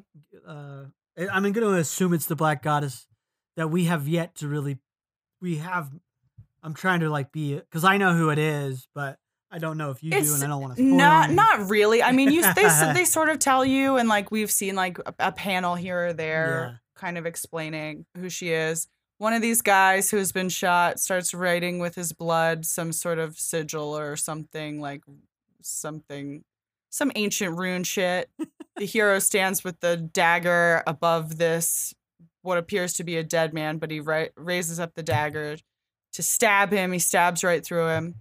B: Uh, I- I'm gonna assume it's the black goddess that we have yet to really. We have. I'm trying to like be because I know who it is, but I don't know if you do, and I don't want to. Spoil
A: not
B: any-
A: not really. I mean, you they they sort of tell you, and like we've seen like a, a panel here or there, kind of explaining who she is. One of these guys who's been shot starts writing with his blood some sort of sigil or something like something, some ancient rune shit. the hero stands with the dagger above this what appears to be a dead man, but he ri- raises up the dagger to stab him. He stabs right through him.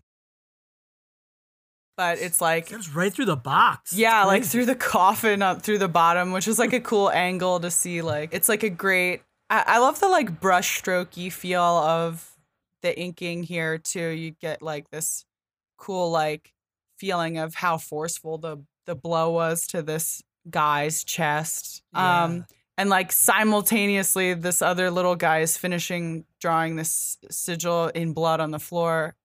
A: But it's like
B: It was right through the box.
A: Yeah, like through the coffin up through the bottom, which is like a cool angle to see. Like it's like a great. I, I love the like brush strokey feel of the inking here too. You get like this cool like feeling of how forceful the the blow was to this guy's chest.
B: Yeah.
A: Um and like simultaneously this other little guy is finishing drawing this sigil in blood on the floor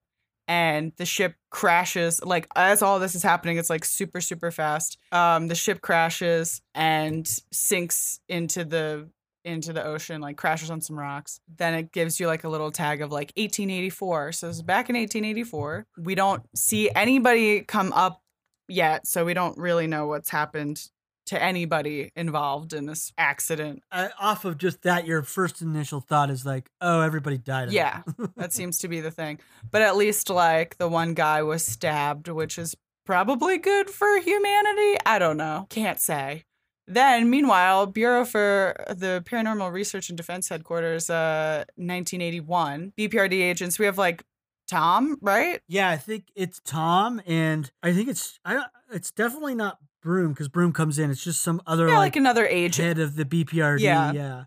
A: and the ship crashes like as all this is happening it's like super super fast um the ship crashes and sinks into the into the ocean like crashes on some rocks then it gives you like a little tag of like 1884 so it's back in 1884 we don't see anybody come up yet so we don't really know what's happened to anybody involved in this accident
B: Uh, off of just that, your first initial thought is like, oh, everybody died.
A: Yeah, that seems to be the thing. But at least like the one guy was stabbed, which is probably good for humanity. I don't know. Can't say. Then, meanwhile, Bureau for the Paranormal Research and Defense Headquarters, uh, 1981, BPRD agents. We have like Tom, right?
B: Yeah, I think it's Tom, and I think it's I. don't- It's definitely not Broom because Broom comes in. It's just some other
A: Yeah,
B: like,
A: like another agent.
B: head of the BPRD.
A: Yeah.
B: Yeah,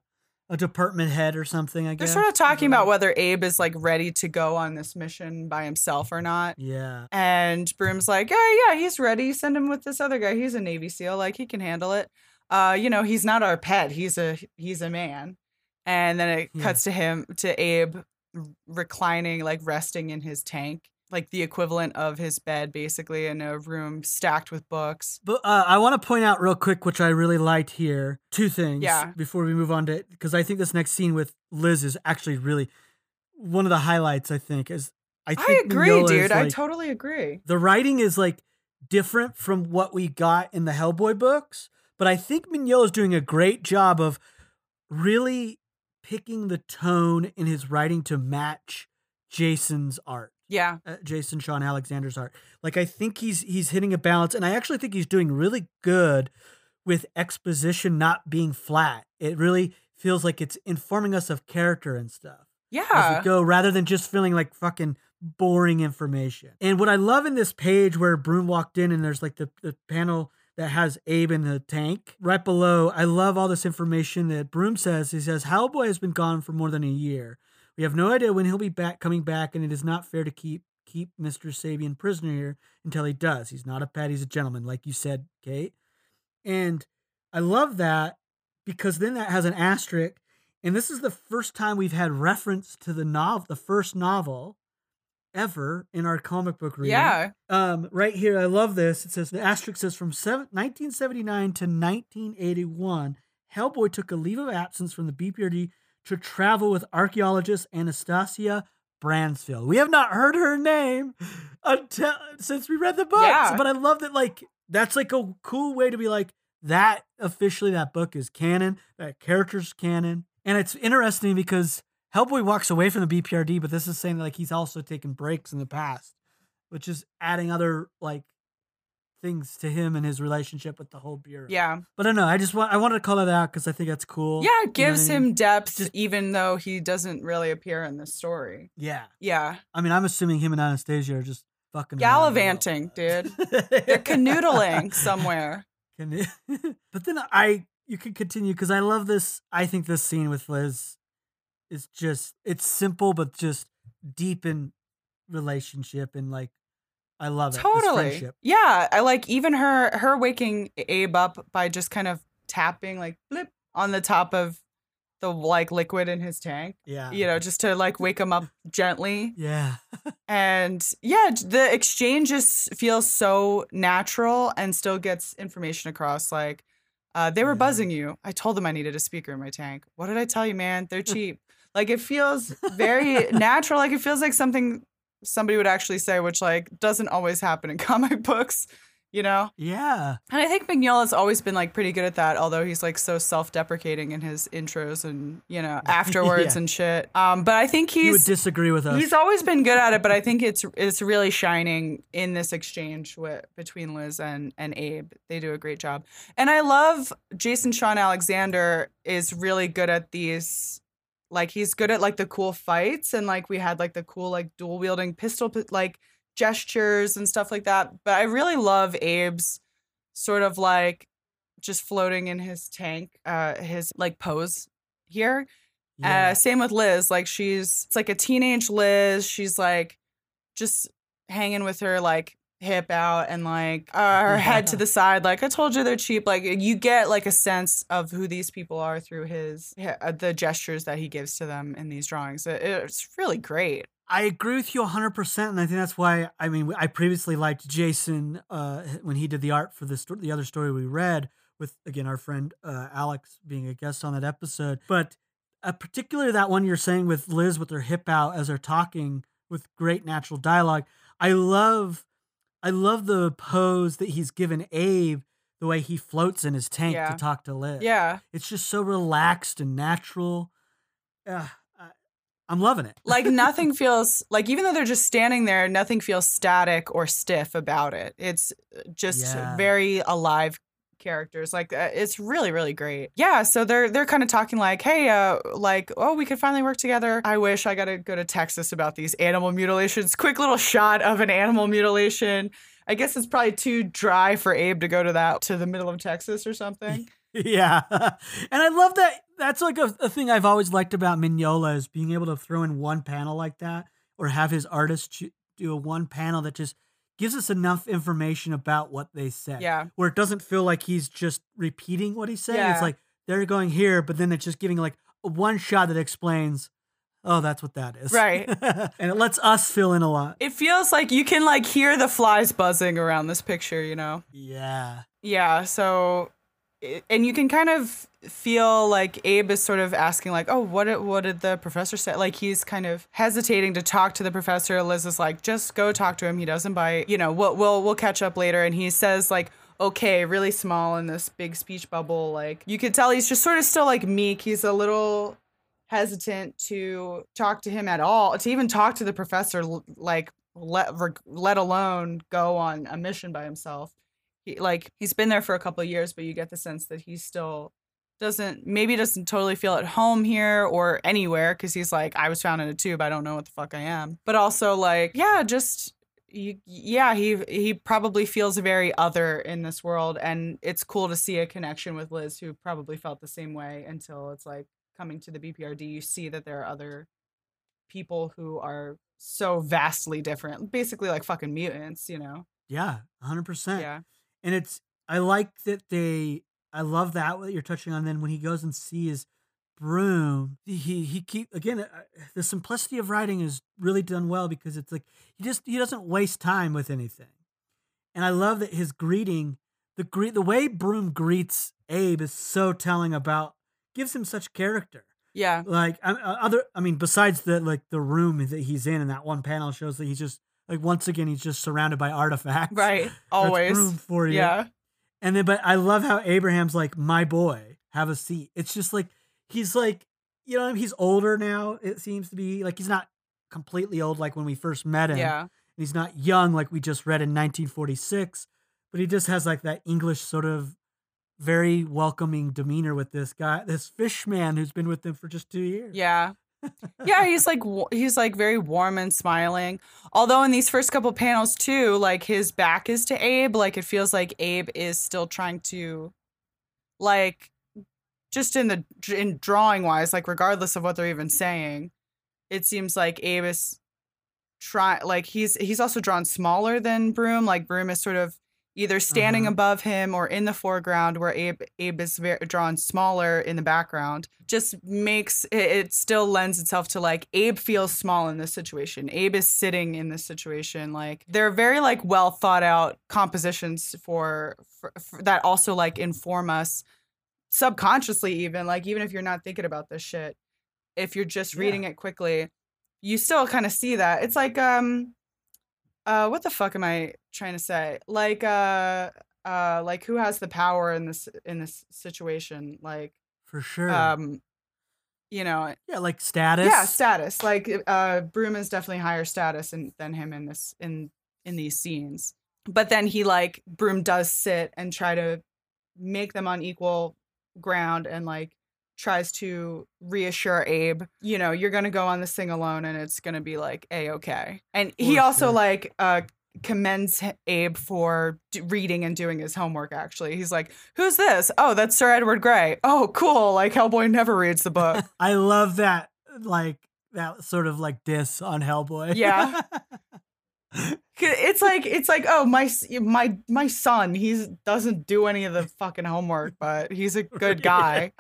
B: a department head or something. I guess.
A: They're sort of talking about whether Abe is like ready to go on this mission by himself or not.
B: Yeah,
A: And Broom's like, yeah, yeah, he's ready. Send him with this other guy. He's a Navy SEAL. Like he can handle it. Uh, you know, he's not our pet. He's a he's a man. And then it
B: Yeah.
A: cuts to him to Abe reclining, like resting in his tank, like the equivalent of his bed, basically in a room stacked with books.
B: But uh, I want to point out real quick, which I really liked here, two things.
A: Yeah.
B: Before we move on to, because I think this next scene with Liz is actually really one of the highlights. I think is I think
A: I agree,
B: Mignola
A: dude. I totally agree.
B: the writing is like different from what we got in the Hellboy books, but I think Mignola is doing a great job of really picking the tone in his writing to match Jason's art.
A: Yeah.
B: uh, Jason Shawn Alexander's art. Like I think he's he's hitting a balance, and I actually think he's doing really good with exposition not being flat. It really feels like it's informing us of character and stuff
A: Yeah.
B: as we go, rather than just feeling like fucking boring information. And what I love in this page where Broom walked in, and there's like the the panel that has Abe in the tank right below. I love all this information that Broom says. He says Hellboy has been gone for more than a year. We have no idea when he'll be back coming back, and it is not fair to keep keep Mr. Sapien prisoner here until he does. He's not a pet, he's a gentleman, like you said, Kate. And I love that because then that has an asterisk. And this is the first time we've had reference to the novel, the first novel ever in our comic book reading.
A: Yeah.
B: Um, right here, I love this. It says the asterisk says from seven, 1979 to 1981, Hellboy took a leave of absence from the BPRD to travel with archaeologist Anastasia Bransfield. We have not heard her name until since we read the book.
A: Yeah.
B: but I love that. Like that's like a cool way to be like that. Officially, that book is canon. That character's canon, and it's interesting because Hellboy walks away from the BPRD, but this is saying that, like he's also taken breaks in the past which is adding other like things to him and his relationship with the whole bureau.
A: Yeah.
B: But I don't know. I just want I wanted to call that out because I think that's cool.
A: Yeah. It
B: know
A: gives
B: what I mean?
A: him depth,
B: Just-
A: even though he doesn't really appear in the story.
B: Yeah.
A: Yeah.
B: I mean, I'm assuming him and Anastasia are just fucking
A: Gallivanting, dude. They're canoodling somewhere.
B: Can- but then I you can continue because I love this. I think this scene with Liz is just it's simple but just deep in relationship and like I love it.
A: Totally. Yeah. I like even her her waking Abe up by just kind of tapping like blip on the top of the like liquid in his tank.
B: Yeah.
A: You know, just to like wake him up gently.
B: Yeah.
A: And yeah, the exchange just feels so natural and still gets information across. Like, uh, they were
B: Yeah.
A: buzzing you. I told them I needed a speaker in my tank. What did I tell you, man? They're cheap. Like, it feels very natural. Like, it feels like something somebody would actually say, which like doesn't always happen in comic books, you know?
B: Yeah.
A: And I think Mignola's always been like pretty good at that, although he's like so self-deprecating in his intros and you know afterwards
B: Yeah.
A: and shit. Um, but I think
B: You would disagree with us.
A: He's always been good at it, but I think it's it's really shining in this exchange with, between Liz and and Abe. They do a great job, and I love Jason Shawn Alexander is really good at these. Like he's good at like the cool fights, and like we had like the cool like dual wielding pistol like gestures and stuff like that. But I really love Abe's sort of like just floating in his tank, uh, his like pose here.
B: Yeah.
A: Uh, same with Liz. Like she's it's like a teenage Liz. She's like just hanging with her like hip out and like uh, her head to the side. Like I told you, they're cheap. Like you get like a sense of who these people are through his uh, the gestures that he gives to them in these drawings. It's really great.
B: I agree with you 100%. And I think that's why, I mean, I previously liked Jason uh, when he did the art for the, sto- the other story we read with, again, our friend uh, Alex being a guest on that episode. But uh, particularly that one you're saying with Liz with her hip out as they're talking with great natural dialogue. I love, I love the pose that he's given Abe, the way he floats in his tank
A: Yeah.
B: to talk to Liz.
A: Yeah.
B: It's just so relaxed and natural. Uh, I, I'm loving it.
A: like nothing feels like even though they're just standing there nothing feels static or stiff about it it's uh, just
B: Yeah.
A: very alive characters like uh, it's really really great yeah so they're they're kind of talking like hey uh like oh we could finally work together i wish i gotta go to texas about these animal mutilations quick little shot of an animal mutilation i guess it's probably too dry for abe to go to that to the middle of texas or something
B: Yeah. and I love that. That's like a, a thing I've always liked about Mignola is being able to throw in one panel like that or have his artist do a one panel that just gives us enough information about what they said.
A: yeah
B: Where it doesn't feel like he's just repeating what he's saying.
A: Yeah.
B: It's like they're going here, but then it's just giving like one shot that explains oh, that's what that is.
A: Right.
B: and it lets us fill in a lot.
A: It feels like you can like hear the flies buzzing around this picture, you know?
B: Yeah.
A: Yeah, so and you can kind of feel like Abe is sort of asking like, "Oh, what did, what did the professor say?" Like he's kind of hesitating to talk to the professor. Liz is like, "Just go talk to him. He doesn't bite. You know, we'll we'll we'll catch up later." And he says like, "Okay," really small in this big speech bubble. Like you could tell he's just sort of still like meek. He's a little hesitant to talk to him at all, to even talk to the professor like let let alone go on a mission by himself he like he's been there for a couple of years but you get the sense that he still doesn't maybe doesn't totally feel at home here or anywhere because he's like i was found in a tube i don't know what the fuck i am but also like yeah just you, yeah he he probably feels very other in this world and it's cool to see a connection with liz who probably felt the same way until it's like coming to the bprd you see that there are other people who are so vastly different basically like fucking mutants you know
B: Yeah. 100%.
A: yeah
B: and it's I like that they I love that what you're touching on. Then when he goes and sees Broom, he he keep again the simplicity of writing is really done well because it's like he just he doesn't waste time with anything, and I love that his greeting the greet the way Broom greets Abe is so telling about gives him such character.
A: yeah
B: Like I, uh, other, I mean, besides the like the room that he's in, and that one panel shows that he's just like once again he's just surrounded by artifacts.
A: Right. Always.
B: room for you.
A: Yeah.
B: And then, but I love how Abraham's like, my boy, have a seat. It's just like, he's like, you know, he's older now, it seems to be. Like, he's not completely old like when we first met him.
A: Yeah.
B: And he's not young like we just read in 1946, but he just has like that English sort of very welcoming demeanor with this guy, this fish man who's been with them for just two years.
A: Yeah. Yeah, he's like he's like very warm and smiling. Although in these first couple panels too, like his back is to Abe, like it feels like Abe is still trying to like just in the in drawing wise, like regardless of what they're even saying, it seems like Abe is try like he's he's also drawn smaller than Broom. Like Broom is sort of either standing
B: Uh-huh.
A: above him or in the foreground, where Abe Abe is very, drawn smaller in the background. Just makes it, it still lends itself to like Abe feels small in this situation. Abe is sitting in this situation. Like they're very like well thought out compositions for, for, for that also like inform us subconsciously even like even if you're not thinking about this shit if you're just
B: Yeah.
A: reading it quickly you still kind of see that it's like um uh what the fuck am i trying to say like uh uh like who has the power in this in this situation like
B: For sure.
A: um you know
B: yeah, like status.
A: yeah status like uh broom is definitely higher status in, than him in this in in these scenes but then he like broom does sit and try to make them on equal ground and like tries to reassure abe you know you're gonna go on this thing alone and it's gonna be like a-okay. And he also like uh commends abe for d- reading and doing his homework actually. He's like who's this? Oh that's sir edward grey oh cool like hellboy never reads the book.
B: I love that, like that sort of like diss on Hellboy.
A: Yeah. It's like it's like oh my my my son he doesn't do any of the fucking homework but he's a good guy.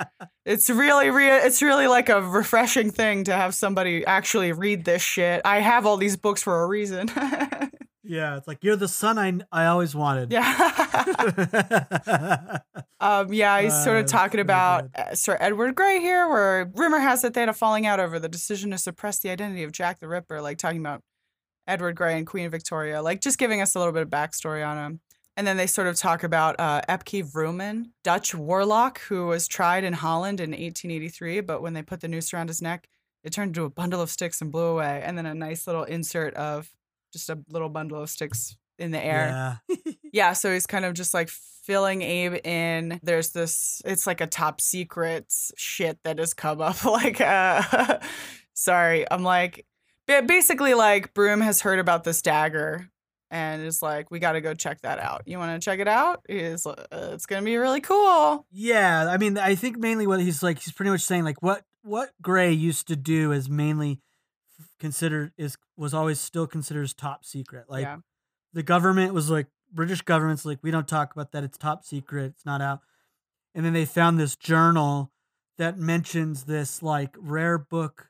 A: It's really real it's really like a refreshing thing to have somebody actually read this shit. I have all these books for a reason.
B: yeah, it's like you're the son I I always wanted.
A: yeah. um yeah, he's sort
B: Uh,
A: of talking about
B: good.
A: uh, Sir Edward Grey here where rumor has it they had a falling out over the decision to suppress the identity of Jack the Ripper like talking about Edward Grey and Queen Victoria, like just giving us a little bit of backstory on him. And then they sort of talk about uh, Epke Vrooman, Dutch warlock who was tried in Holland in 1883, but when they put the noose around his neck, it turned into a bundle of sticks and blew away. And then a nice little insert of just a little bundle of sticks in the air.
B: Yeah.
A: Yeah, so he's kind of just like filling Abe in. There's this it's like a top secret shit that has come up like uh sorry, I'm like basically like Broom has heard about this dagger and is like we got to go check that out. You want to check it out? He's uh, it's going to be really cool.
B: Yeah, I mean, I think mainly what he's like, he's pretty much saying like what what Grey used to do is mainly considered is was always still considered as top secret. Like
A: yeah.
B: the government was like British government's like we don't talk about that. It's top secret. It's not out. And then they found this journal that mentions this like rare book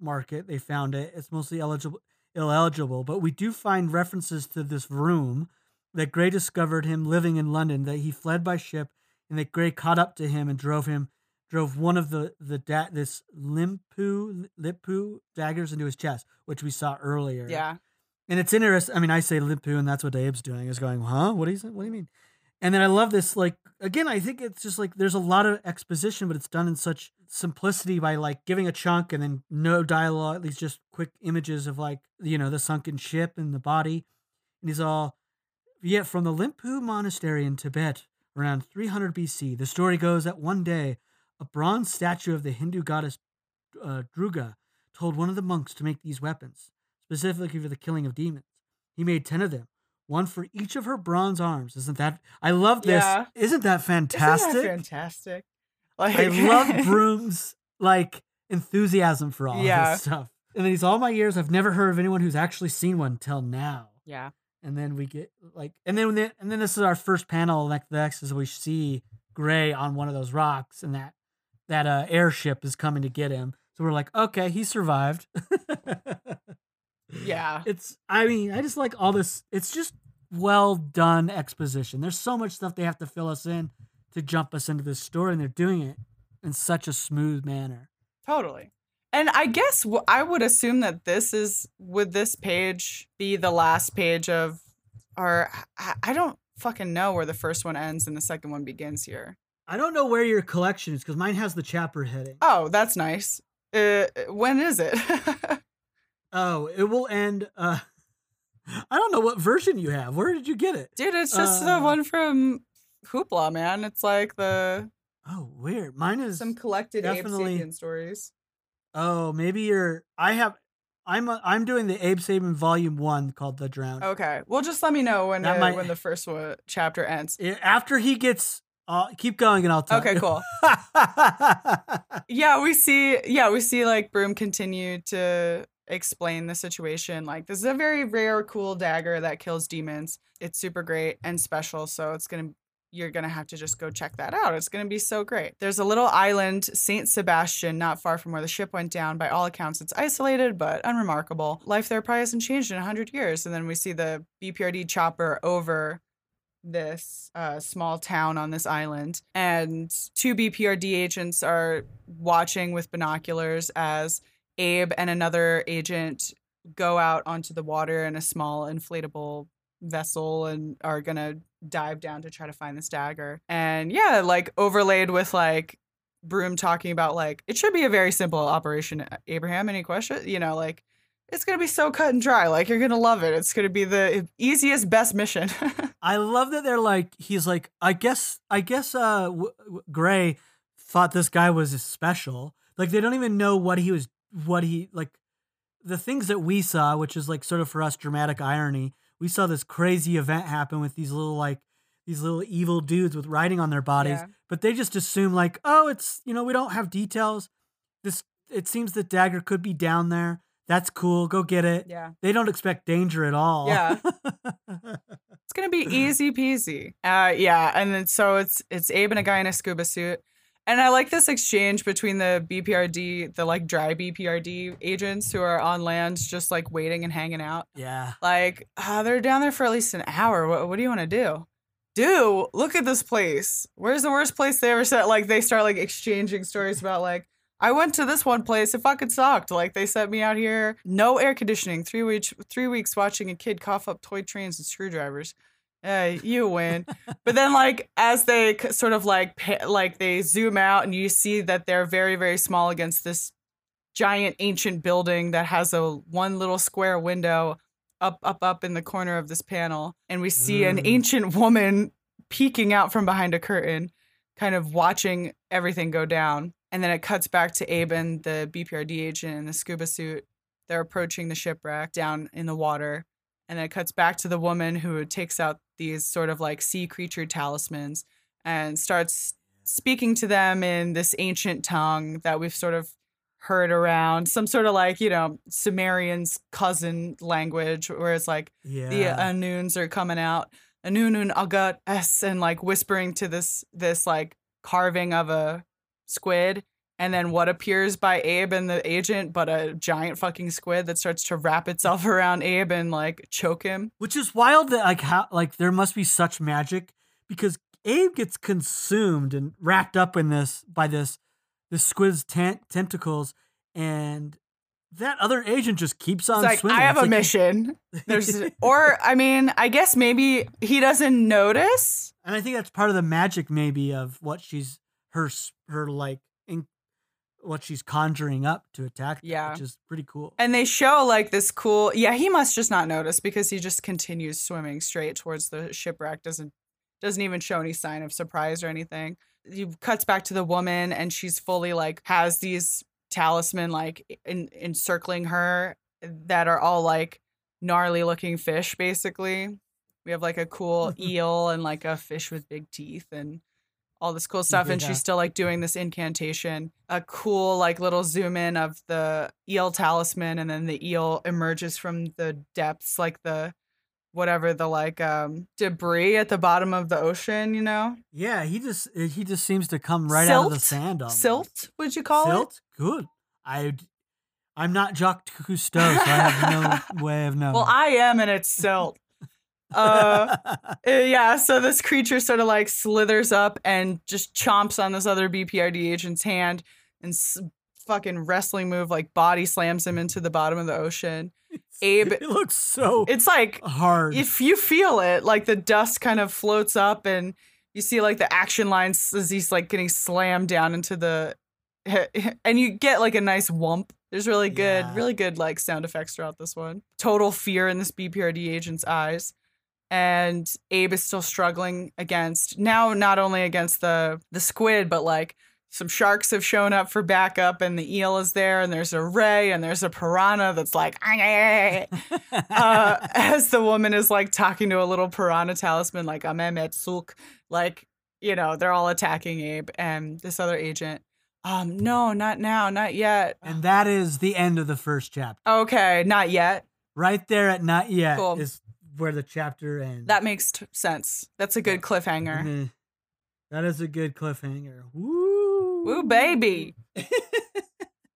B: market. They found it. It's mostly eligible, illegible, but we do find references to this room that Grey discovered him living in London. That he fled by ship, and that Grey caught up to him and drove him, drove one of the the da- this limpu lipu daggers into his chest, which we saw earlier.
A: Yeah.
B: And it's interesting. I mean, I say limpu, and that's what Abe's doing. Is going, huh? What do you what do you mean? And then I love this. Like again, I think it's just like there's a lot of exposition, but it's done in such simplicity by like giving a chunk and then no dialogue. at least just quick images of like you know the sunken ship and the body. And he's all, yeah, from the Limpu monastery in Tibet around 300 BC. The story goes that one day a bronze statue of the Hindu goddess uh, Durga told one of the monks to make these weapons specifically for the killing of demons. He made 10 of them, one for each of her bronze arms. Isn't that? I love this.
A: Yeah.
B: Isn't that fantastic?
A: Isn't that fantastic? Like,
B: I love Broom's like enthusiasm for all
A: Yeah.
B: this stuff. And these all my years, I've never heard of anyone who's actually seen one till now.
A: yeah.
B: And then we get like, and then when and then this is our first panel. Like next is we see Grey on one of those rocks, and that that uh, airship is coming to get him. So we're like, okay, he survived.
A: Yeah.
B: It's I mean, I just like all this it's just well done exposition. There's so much stuff they have to fill us in to jump us into this story and they're doing it in such a smooth manner.
A: Totally. And I guess w- I would assume that this is would this page be the last page of or I I don't fucking know where the first one ends and the second one begins here.
B: I don't know where your collection is because mine has the chapter heading.
A: Oh, that's nice. Uh, when is it?
B: Oh, it will end uh I don't know what version you have. Where did you get it?
A: Dude, it's just
B: Uh,
A: the one from Hoopla, man. It's like the
B: Oh, weird. Mine is
A: some collected Abe Sapien stories.
B: Oh, maybe you're I have I'm uh, I'm doing the Abe Sapien volume 1 called The Drown.
A: Okay. Well, just let me know when uh,
B: might-
A: when the first one, chapter ends.
B: After he gets uh, keep going and I'll tell
A: Okay,
B: you.
A: cool. Yeah, we see. Yeah, we see like Broom continue to explain the situation. Like this is a very rare, cool dagger that kills demons. It's super great and special. So it's gonna. You're gonna have to just go check that out. It's gonna be so great. There's a little island, Saint Sebastian, not far from where the ship went down. By all accounts, it's isolated but unremarkable. Life there probably hasn't changed in hundred years. And then we see the BPRD chopper over this uh, small town on this island, and two BPRD agents are watching with binoculars as Abe and another agent go out onto the water in a small inflatable vessel and are gonna dive down to try to find this dagger. And yeah, like overlaid with like Broom talking about like it should be a very simple operation. Abraham, any question? You know, like it's gonna be so cut and dry. Like you're gonna love it. It's gonna be the easiest, best mission.
B: I love that they're like he's like I guess I guess uh w- w- Grey thought this guy was special. Like they don't even know what he was what he like the things that we saw, which is like sort of for us dramatic irony. We saw this crazy event happen with these little like these little evil dudes with writing on their bodies,
A: Yeah.
B: but they just assume like, oh, it's you know we don't have details. This it seems that Dagger could be down there. That's cool. Go get it.
A: yeah.
B: They don't expect danger at all.
A: Yeah. It's gonna be easy peasy. Uh, yeah, and then so it's it's Abe and a guy in a scuba suit, and I like this exchange between the BPRD, the like dry BPRD agents who are on land, just like waiting and hanging out.
B: yeah.
A: Like uh, they're down there for at least an hour. What, what do you want to do? Do look at this place. Where's the worst place they ever set? Like they start like exchanging stories about like I went to this one place. It fucking sucked. Like they sent me out here, no air conditioning. Three weeks, three weeks watching a kid cough up toy trains and screwdrivers. Uh, you win. but then like as they sort of like like they zoom out and you see that they're very very small against this giant ancient building that has a one little square window up up up in the corner of this panel and we see an
B: Mm.
A: ancient woman peeking out from behind a curtain kind of watching everything go down and then it cuts back to Abe and the BPRD agent in the scuba suit they're approaching the shipwreck down in the water and then it cuts back to the woman who takes out these sort of like sea creature talismans and starts speaking to them in this ancient tongue that we've sort of heard around some sort of like you know sumerian's cousin language where it's like
B: Yeah.
A: the Anuns are coming out Anunun Agat S and like whispering to this this like carving of a squid And then what appears by Abe and the agent, but a giant fucking squid that starts to wrap itself around Abe and like choke him.
B: Which is wild that like how like there must be such magic because Abe gets consumed and wrapped up in this by this this squid's tent- tentacles and that other agent just keeps on
A: like
B: swimming.
A: I have
B: It's
A: a
B: like
A: mission. There's or I mean, I guess maybe he doesn't notice.
B: and I think that's part of the magic maybe of what she's her her like what she's conjuring up to attack them,
A: Yeah.
B: which is pretty cool.
A: And they show like this cool yeah, he must just not notice because he just continues swimming straight towards the shipwreck, doesn't doesn't even show any sign of surprise or anything. He cuts back to the woman and she's fully like has these talisman like in, encircling her that are all like gnarly looking fish basically. We have like a cool eel and like a fish with big teeth and all this cool stuff and she's still like doing this incantation a cool like little zoom in of the eel talisman and then the eel emerges from the depths like the whatever the like um debris at the bottom of the ocean you know
B: yeah, he just he just seems to come right out of the sand almost.
A: silt would you call it
B: Silt? Good. I I'm not Jacques Cousteau, so I have no way of knowing.
A: well i am and it's silt uh Uh, yeah, so this creature sort of like slithers up and just chomps on this other BPRD agent's hand and s- fucking wrestling move like body slams him into the bottom of the ocean. Abe-
B: it looks so
A: It's like
B: hard.
A: if you feel it, like the dust kind of floats up and you see like the action lines as he's like getting slammed down into the and you get like a nice whump. There's really good,
B: Yeah.
A: really good like sound effects throughout this one. Total fear in this BPRD agent's eyes. And Abe is still struggling against now not only against the the squid, but like some sharks have shown up for backup and the eel is there and there's a ray and there's a piranha that's like uh, as the woman is like talking to a little piranha talisman, like Amemet Suk, like, you know, they're all attacking Abe and this other agent. Um, no, not now, not yet.
B: and that is the end of the first chapter.
A: Okay, not yet.
B: Right there at not yet
A: Cool.
B: is where the chapter ends.
A: That makes t- sense. That's a good cliffhanger.
B: Mhm. That is a good cliffhanger. Woo!
A: Woo, baby.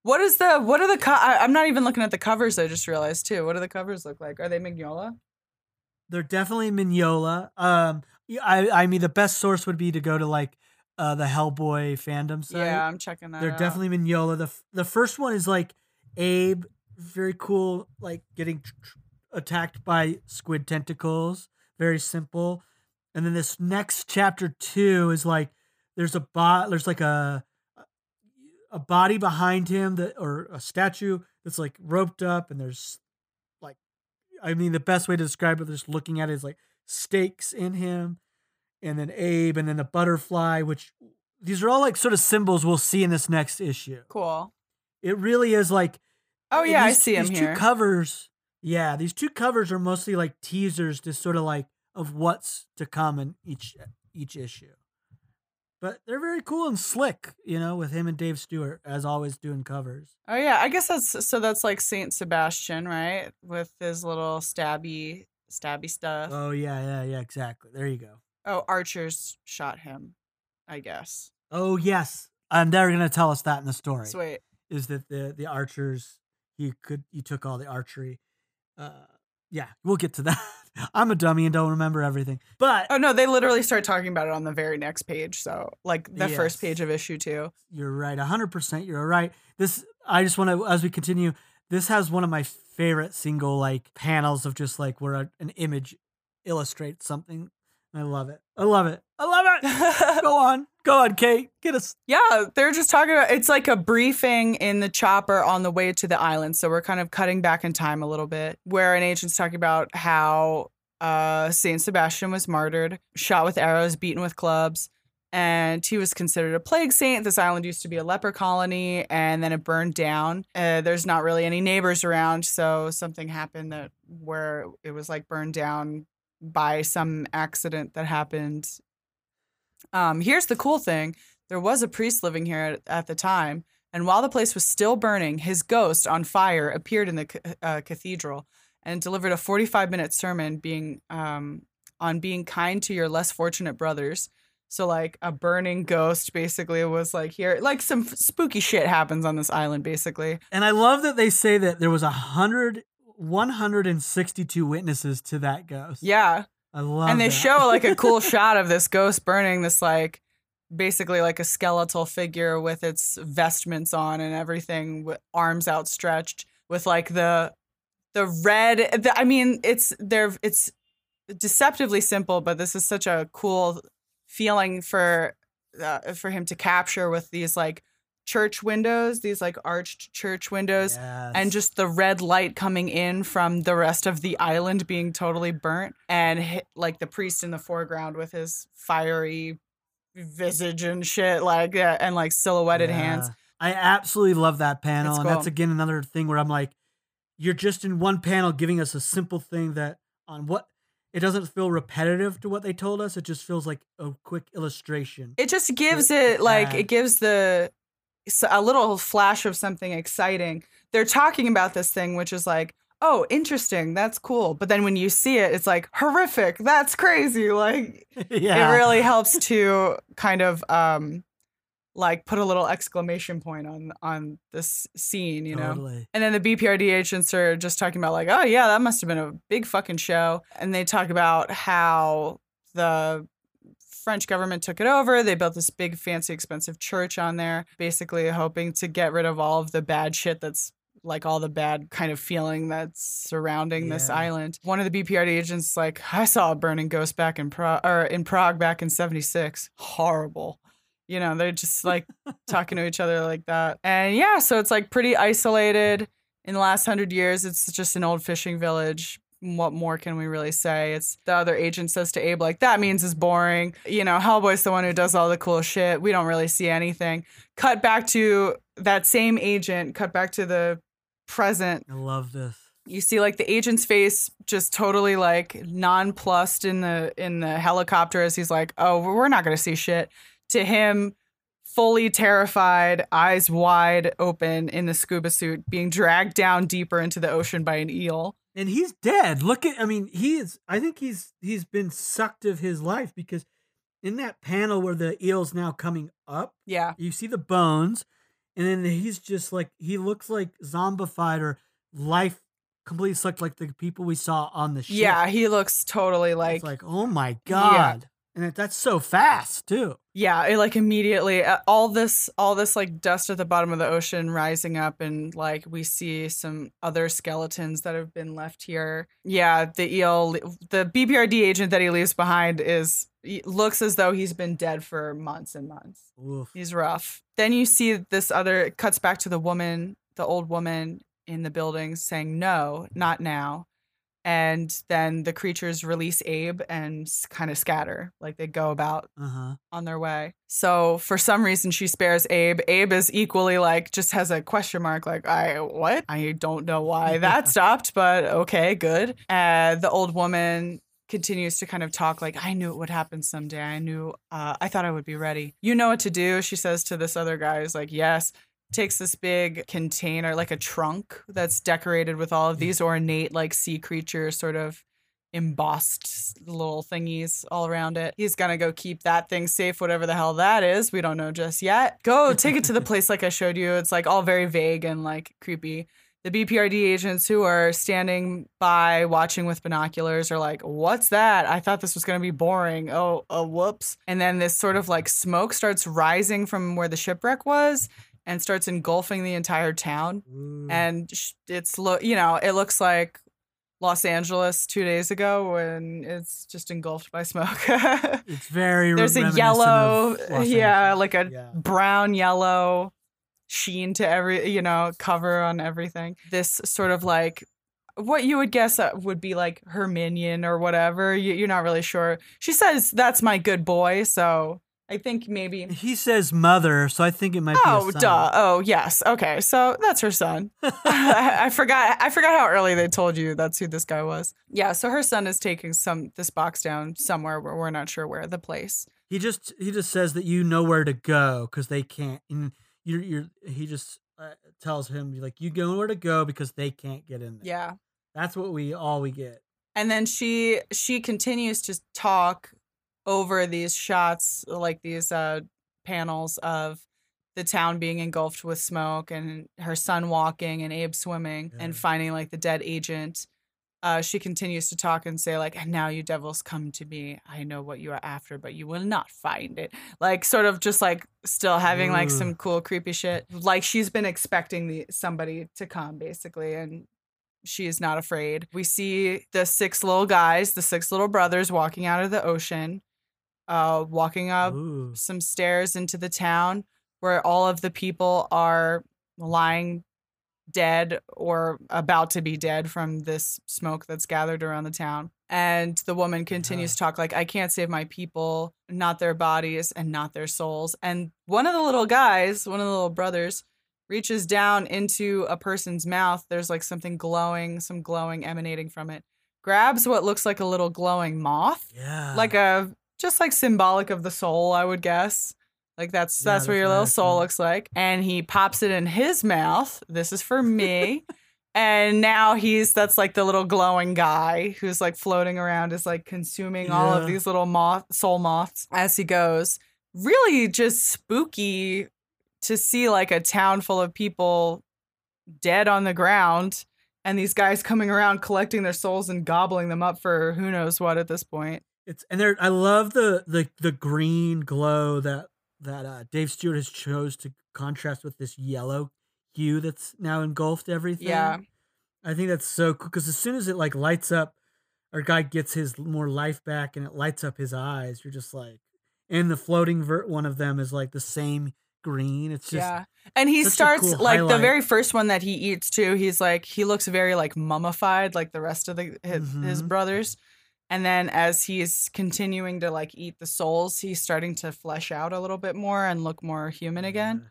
A: What is the, what are the, co- I, I'm not even looking at the covers, I just realized too. What do the covers look like? Are they Mignola?
B: They're definitely Mignola. Um, I I mean the best source would be to go to like uh the Hellboy fandom site.
A: Yeah, I'm checking that
B: They're
A: out.
B: definitely Mignola. The f- the first one is like Abe, very cool, like getting tr- tr- attacked by squid tentacles. Very simple. And then this next chapter two is like there's a bot. There's like a a body behind him that or a statue that's like roped up, and there's like I mean the best way to describe it, just looking at it is like stakes in him, and then Abe, and then the butterfly, which these are all like sort of symbols we'll see in this next issue.
A: Cool.
B: It really is like
A: Oh, yeah, I see him
B: these
A: here.
B: two covers. Yeah, these two covers are mostly like teasers, to sort of like of what's to come in each each issue. But they're very cool and slick, you know, with him and Dave Stewart as always doing covers.
A: Oh yeah, I guess that's so that's like Saint Sebastian, right? With his little stabby stabby stuff.
B: Oh yeah, yeah, yeah, exactly. There you go.
A: oh, archers shot him, I guess.
B: Oh yes, and they're gonna tell us that in the story.
A: Sweet.
B: Is that the the archers? He could he took all the archery. Uh, yeah, we'll get to that. I'm a dummy and don't remember everything, but
A: Oh no, they literally start talking about it on the very next page. So like the first page of issue two.
B: You're right, 100%. You're right. This, I just want to, as we continue, this has one of my favorite single like panels of just like where a, an image illustrates something. I love it. I love it. I love it. Go on. Go on, Kate. Get us.
A: Yeah, they're just talking about it's like a briefing in the chopper on the way to the island. So we're kind of cutting back in time a little bit, where an agent's talking about how uh, Saint Sebastian was martyred, shot with arrows, beaten with clubs, and he was considered a plague saint. This island used to be a leper colony, and then it burned down. Uh, there's not really any neighbors around, so something happened that where it was like burned down by some accident that happened. Um, here's the cool thing there was a priest living here at, at the time, and while the place was still burning, his ghost on fire appeared in the uh, cathedral and delivered a 45 minute sermon being um, on being kind to your less fortunate brothers. So like a burning ghost basically was like here, like some spooky shit happens on this island basically.
B: And I love that they say that there was a hundred, 162 witnesses to that ghost.
A: Yeah.
B: I love it.
A: and they
B: that.
A: show like a cool shot of this ghost burning this like basically like a skeletal figure with its vestments on and everything with arms outstretched with like the the red the, i mean it's they're it's deceptively simple but this is such a cool feeling for uh, for him to capture with these like church windows these like arched church windows and just the red light coming in from the rest of the island being totally burnt and hit, like the priest in the foreground with his fiery visage and shit like yeah, and like silhouetted hands
B: I absolutely love that panel.
A: It's
B: and that's again another thing where I'm like, you're just in one panel giving us a simple thing that on what it doesn't feel repetitive to what they told us. It just feels like a quick illustration.
A: it just gives
B: It-
A: it like
B: yeah.
A: it gives the a little flash of something exciting they're talking about this thing which is like oh interesting that's cool but then when you see it it's like horrific that's crazy like
B: yeah.
A: it really helps to kind of um like put a little exclamation point on on this scene you know
B: Totally.
A: and then the BPRD agents are just talking about like oh yeah that must have been a big fucking show and they talk about how the French government took it over they built this big fancy expensive church on there basically hoping to get rid of all of the bad shit that's like all the bad kind of feeling that's surrounding this island. One of the BPRD agents is like, I saw a burning ghost back in Prague or in Prague back in 76. Horrible. You know, they're just like talking to each other like that. And yeah, so it's like pretty isolated. In the last hundred years, it's just an old fishing village. What more can we really say? It's the other agent says to Abe, like, that means it's boring. You know, Hellboy's the one who does all the cool shit. We don't really see anything. Cut back to that same agent, cut back to the present
B: I love this.
A: you see like the agent's face just totally like nonplussed in the in the helicopter as he's like oh we're not going to see shit to him fully terrified eyes wide open in the scuba suit being dragged down deeper into the ocean by an eel
B: And he's dead. Look at I mean, he is I think he's he's been sucked of his life because in that panel where the eel's now coming up,
A: yeah
B: you see the bones, and then he's just like he looks like zombified or life completely sucked like the people we saw on the ship.
A: yeah he looks totally like,
B: it's like oh my god, and it, that's so fast too.
A: yeah it like immediately uh, all this all this like dust at the bottom of the ocean rising up and like we see some other skeletons that have been left here yeah the eel the bprd agent that he leaves behind is looks as though he's been dead for months and months
B: Oof.
A: he's rough then you see this other it cuts back to the woman the old woman in the building saying no not now and then the creatures release abe and kind of scatter like they go about
B: Uh huh.
A: on their way. So for some reason she spares Abe. Abe is equally like just has a question mark like I what? I don't know why that stopped, but okay, good. Uh the old woman continues to kind of talk like I knew it would happen someday. I knew uh I thought I would be ready. You know what to do, she says to this other guy who's like, "Yes." Takes this big container, like a trunk that's decorated with all of these ornate, like sea creature sort of embossed little thingies all around it. He's gonna go keep that thing safe, whatever the hell that is. We don't know just yet. Go take it to the place like I showed you. It's like all very vague and like creepy. The BPRD agents who are standing by watching with binoculars are like, What's that? I thought this was gonna be boring. Oh, oh, whoops. And then this sort of like smoke starts rising from where the shipwreck was and starts engulfing the entire town
B: Ooh.
A: and it's lo- you know it looks like Los Angeles two days ago when it's just engulfed by smoke.
B: it's very
A: There's a yellow, yeah, like a
B: Yeah.
A: brown yellow sheen to every you know cover on everything. This sort of like what you would guess uh, would be like her minion or whatever. You're not really sure. She says that's my good boy, so I think maybe.
B: He says mother, so I think it might be.
A: Oh, duh. Oh, yes. Okay, so that's her son. I, I forgot. I forgot how early they told you that's who this guy was. Yeah. So her son is taking some this box down somewhere where we're not sure where the place.
B: He just he just says that you know where to go because they can't. And you're you're he just uh, tells him like you know where to go because they can't get in there.
A: Yeah.
B: that's what we all we get.
A: And then she she continues to talk over these shots, like these uh panels of the town being engulfed with smoke and her son walking and Abe swimming and finding like the dead agent. Uh, she continues to talk and say like, "And now you devils come to me. I know what you are after, but you will not find it." Like sort of just like still having like some cool creepy shit. Like she's been expecting the somebody to come basically, and she is not afraid. We see the six little guys, the six little brothers walking out of the ocean, uh, walking up
B: Ooh.
A: some stairs into the town where all of the people are lying dead or about to be dead from this smoke that's gathered around the town. And the woman continues
B: Yeah.
A: to talk like, I can't save my people, not their bodies and not their souls. And one of the little guys, one of the little brothers, reaches down into a person's mouth. There's like something glowing, some glowing emanating from it. Grabs what looks like a little glowing moth
B: Yeah.
A: like a just like symbolic of the soul, I would guess. Like that's
B: Yeah,
A: that's what
B: that's
A: your
B: what I
A: little soul
B: mm.
A: looks like. And he pops it in his mouth. This is for me. and now he's that's like the little glowing guy who's like floating around, is like consuming all of these little moth soul moths as he goes. Really just spooky to see like a town full of people dead on the ground and these guys coming around collecting their souls and gobbling them up for who knows what at this point.
B: It's and there. I love the the the green glow that that uh, Dave Stewart has chose to contrast with this yellow hue that's now engulfed everything.
A: Yeah.
B: I think that's so cool because as soon as it like lights up, our guy gets his more life back and it lights up his eyes. You're just like, and the floating vert one of them is like the same green. It's just
A: yeah. And he starts
B: cool
A: like the very first one that he eats too. He's like he looks very like mummified like the rest of the his, his
B: Mhm.
A: brothers. And then as he's continuing to like eat the souls, he's starting to flesh out a little bit more and look more human again.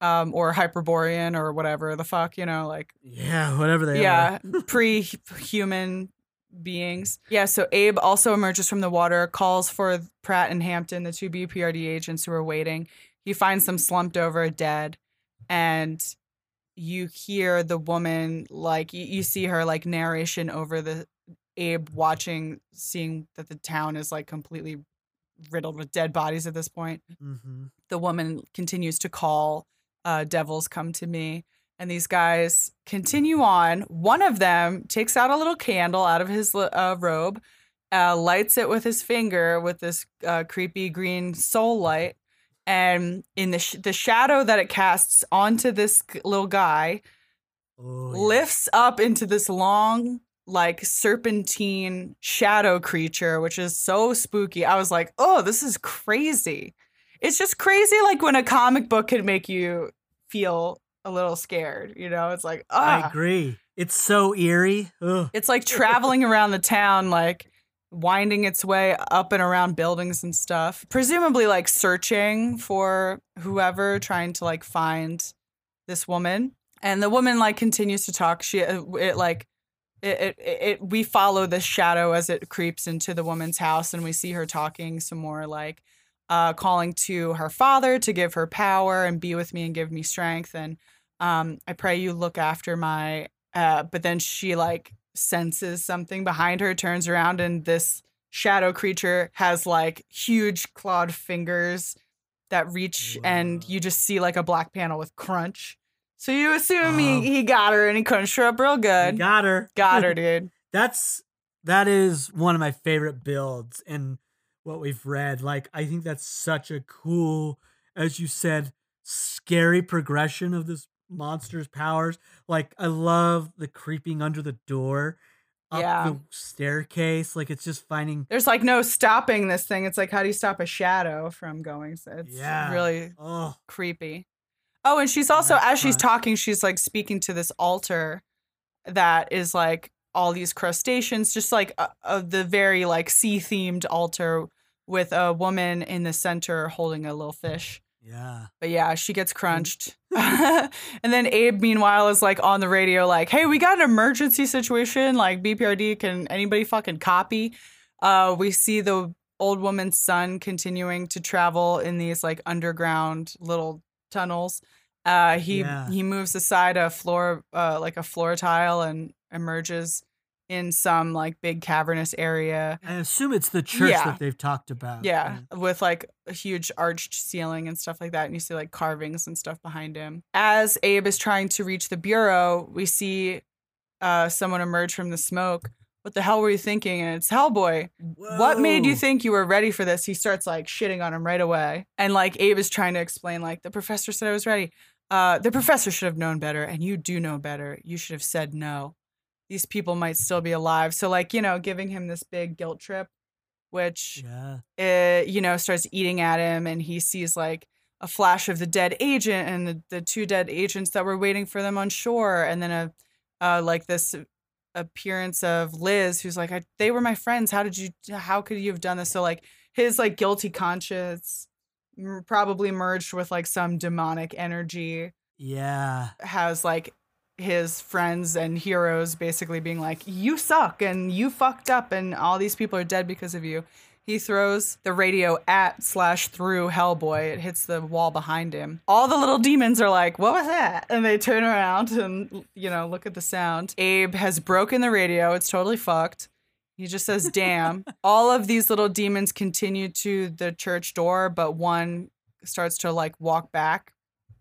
A: Um or hyperborean or whatever the fuck, you know, like
B: Yeah, whatever they
A: yeah,
B: are.
A: pre-human beings. Yeah, so Abe also emerges from the water, calls for Pratt and Hampton, the two BPRD agents who are waiting. He finds them slumped over dead and you hear the woman like you, you see her like narration over the Abe watching seeing that the town is like completely riddled with dead bodies at this point
B: hmm
A: the woman continues to call uh, devils come to me and these guys continue on one of them takes out a little candle out of his uh, robe uh, lights it with his finger with this uh, creepy green soul light and in the, sh- the shadow that it casts onto this little guy
B: Oh, yeah.
A: lifts up into this long like serpentine shadow creature which is so spooky. I was like oh this is crazy. It's just crazy like when a comic book can make you feel a little scared you know? It's like
B: I
A: ah.
B: agree. It's so eerie. Ugh.
A: it's like traveling around the town like winding its way up and around buildings and stuff. Presumably like searching for whoever trying to like find this woman. And the woman like continues to talk. She uh, it like it, it, it we follow the shadow as it creeps into the woman's house and we see her talking some more like uh calling to her father to give her power and be with me and give me strength. And um i pray you look after my uh but then she like senses something behind her turns around and this shadow creature has like huge clawed fingers that reach and you just see like a black panel with crunch so you assume
B: Oh.
A: he, um, he got her and he crunched her up real good
B: got her.
A: got her dude
B: that's that is one of my favorite builds in what we've read. Like I think that's such a cool, as you said, scary progression of this monster's powers. Like I love the creeping under the door, up
A: Yeah.
B: the staircase. Like it's just finding
A: there's like no stopping this thing it's like how do you stop a shadow from going so it's
B: Yeah.
A: really
B: oh
A: creepy. Oh, and she's also as she's talking, she's like speaking to this altar that is like all these crustaceans, just like uh, uh, the very like sea themed altar with a woman in the center holding a little fish.
B: yeah.
A: But yeah, she gets crunched. and then Abe, meanwhile, is like on the radio, like, hey, we got an emergency situation. Like, BPRD, can anybody fucking copy? Uh, we see the old woman's son continuing to travel in these like underground little tunnels. Uh, he
B: Yeah.
A: he moves aside a floor, uh, like a floor tile, and emerges in some like big cavernous area.
B: I assume it's the church
A: Yeah.
B: that they've talked about.
A: Yeah, with like a huge arched ceiling and stuff like that. And you see like carvings and stuff behind him. As Abe is trying to reach the bureau, we see uh, someone emerge from the smoke. What the hell were you thinking? And it's Hellboy. What made you think you were ready for this? He starts like shitting on him right away. And like Abe is trying to explain, like, the professor said I was ready. Uh, the professor should have known better, and you do know better. You should have said no. These people might still be alive. So, like, you know, giving him this big guilt trip, which
B: Yeah.
A: uh, you know, starts eating at him, and he sees like a flash of the dead agent and the, the two dead agents that were waiting for them on shore, and then a uh, like this appearance of Liz, who's like, I, "They were my friends. How did you? How could you have done this?" So like his like guilty conscience probably merged with like some demonic energy
B: Yeah.
A: has like his friends and heroes basically being like, You suck and you fucked up and all these people are dead because of you. He throws the radio at slash through Hellboy. It hits the wall behind him. All the little demons are like, What was that? And they turn around and, you know, look at the sound. Abe has broken the radio. It's totally fucked. He just says, damn. All of these little demons continue to the church door, but one starts to like walk back.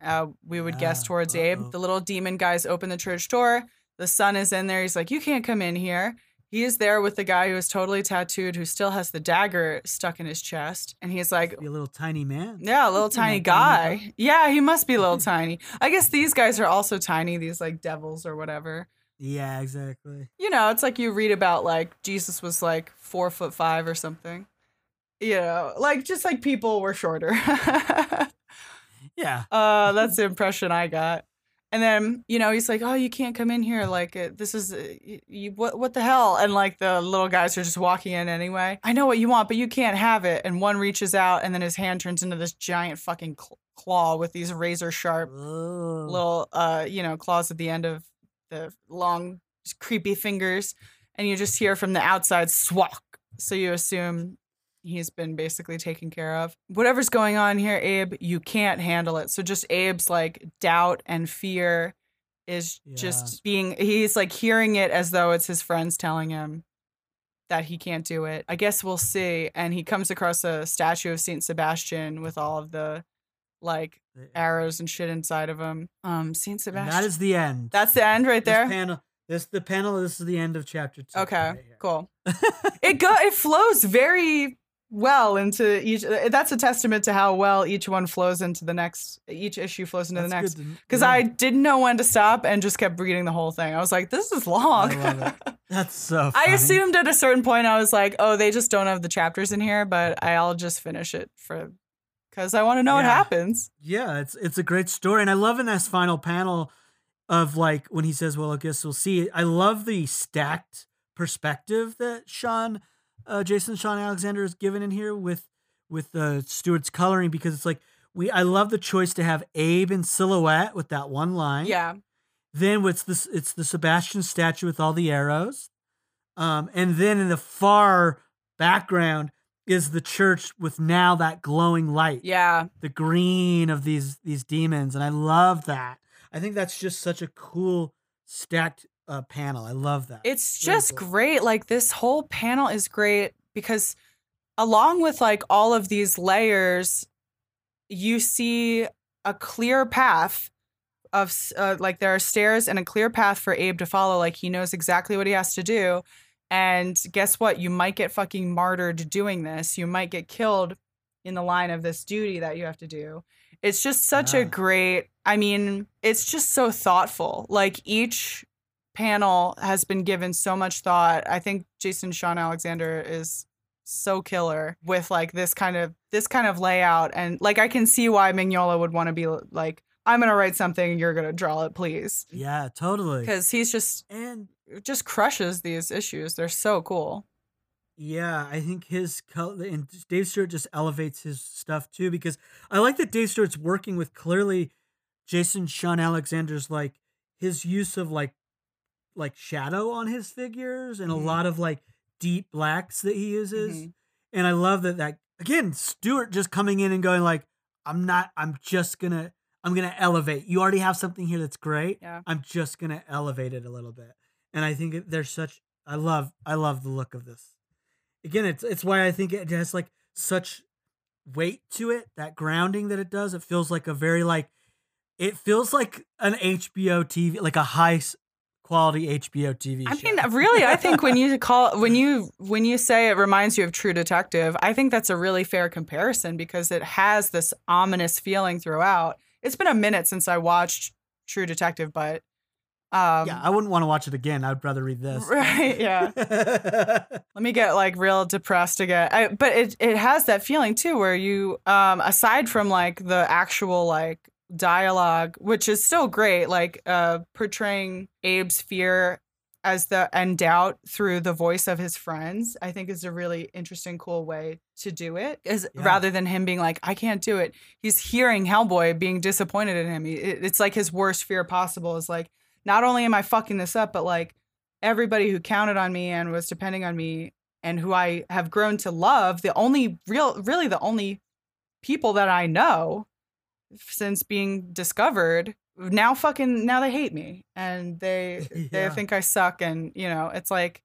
A: Uh, we would guess towards
B: uh-oh.
A: Abe. The little demon guys open the church door. The son is in there. He's like, You can't come in here. He is there with the guy who is totally tattooed, who still has the dagger stuck in his chest. And he's like,
B: a little tiny man.
A: yeah, a little
B: Isn't
A: tiny
B: tiny
A: guy. Yeah, he must be a little tiny. I guess these guys are also tiny, these like devils or whatever.
B: Yeah, exactly.
A: You know, it's like you read about like Jesus was like four foot five or something. You know, like just like people were shorter.
B: Yeah.
A: uh, that's the impression I got. And then you know he's like, "Oh, you can't come in here. Like uh, this is uh, you, what what the hell?" And like the little guys are just walking in anyway. I know what you want, but you can't have it. And one reaches out, and then his hand turns into this giant fucking cl- claw with these razor sharp
B: Oh.
A: little uh you know claws at the end of the long creepy fingers and you just hear from the outside swak so you assume he's been basically taken care of whatever's going on here abe you can't handle it so just abe's like doubt and fear is
B: Yeah.
A: just being he's like hearing it as though it's his friends telling him that he can't do it i guess we'll see and he comes across a statue of saint sebastian with all of the like arrows and shit inside of him. Um, Saint
B: and
A: Sebastian.
B: that is the end.
A: That's the end right
B: This
A: there.
B: panel. This the panel. This is the end of chapter two.
A: Okay,
B: right
A: cool. It go it flows very well into each. uh, That's a testament to how well each one flows into the next. Each issue flows into the next. Because
B: yeah.
A: I didn't know when to stop and just kept reading the whole thing. I was like, this is long.
B: I love it. That's so.
A: I assumed at a certain point I was like, oh, they just don't have the chapters in here, but I'll just finish it for because I want to know what happens.
B: Yeah, it's it's a great story, and I love in this final panel of like when he says, "Well, I guess we'll see." I love the stacked perspective that Shawn, uh, Jason Shawn Alexander is given in here with with uh, Stewart's coloring because it's like we. I love the choice to have Abe in silhouette with that one line.
A: Yeah.
B: Then it's this it's the Sebastian statue with all the arrows. Um, and then in the far background is the church with now that glowing light.
A: Yeah.
B: The green of these these demons. And I love that. I think that's just such a cool stacked uh, panel. I love that.
A: It's
B: Really
A: just
B: cool.
A: great. Like this whole panel is great because along with like all of these layers, you see a clear path of uh, like there are stairs and a clear path for Abe to follow. Like he knows exactly what he has to do. And guess what? You might get fucking martyred doing this. You might get killed in the line of this duty that you have to do. It's just such a great, I mean, it's just so thoughtful. Like each panel has been given so much thought. I think Jason Shawn Alexander is so killer with like this kind of this kind of layout and like I can see why Mignola would want to be like I'm going to write something you're going to draw it please
B: yeah, totally.
A: cuz he's just
B: And
A: just crushes these issues. They're so cool.
B: Yeah, I think his color and Dave Stewart just elevates his stuff too because I like that Dave Stewart's working with clearly Jason Shawn Alexander's like his use of like like shadow on his figures and
A: Mhm.
B: a lot of like deep blacks that he uses.
A: Mhm.
B: And I love that that again Stewart just coming in and going like I'm not I'm just to I'm to elevate. You already have something here that's great.
A: Yeah.
B: I'm just to elevate it a little bit. And I think there's such I love I love the look of this. Again, it's it's why I think it has like such weight to it, that grounding that it does. It feels like a very like it feels like an HBO TV, like a high quality HBO TV
A: I
B: show.
A: mean, really, I think when you call when you when you say it reminds you of True Detective, I think that's a really fair comparison because it has this ominous feeling throughout. It's been a minute since I watched True Detective, but um,
B: yeah, I wouldn't want to watch it again. I'd rather read this.
A: right, yeah. Let me get like real depressed again. I, but it it has that feeling too, where you um aside from like the actual like dialogue, which is still great, like uh portraying Abe's fear as the and doubt through the voice of his friends, I think is a really interesting, cool way to do it. Is
B: Yeah.
A: rather than him being like, I can't do it. He's hearing Hellboy being disappointed in him. It's like his worst fear possible is like, not only am I fucking this up, but like everybody who counted on me and was depending on me and who I have grown to love, the only real, really the only people that I know since being discovered now fucking now they hate me and they they think I suck and you know it's like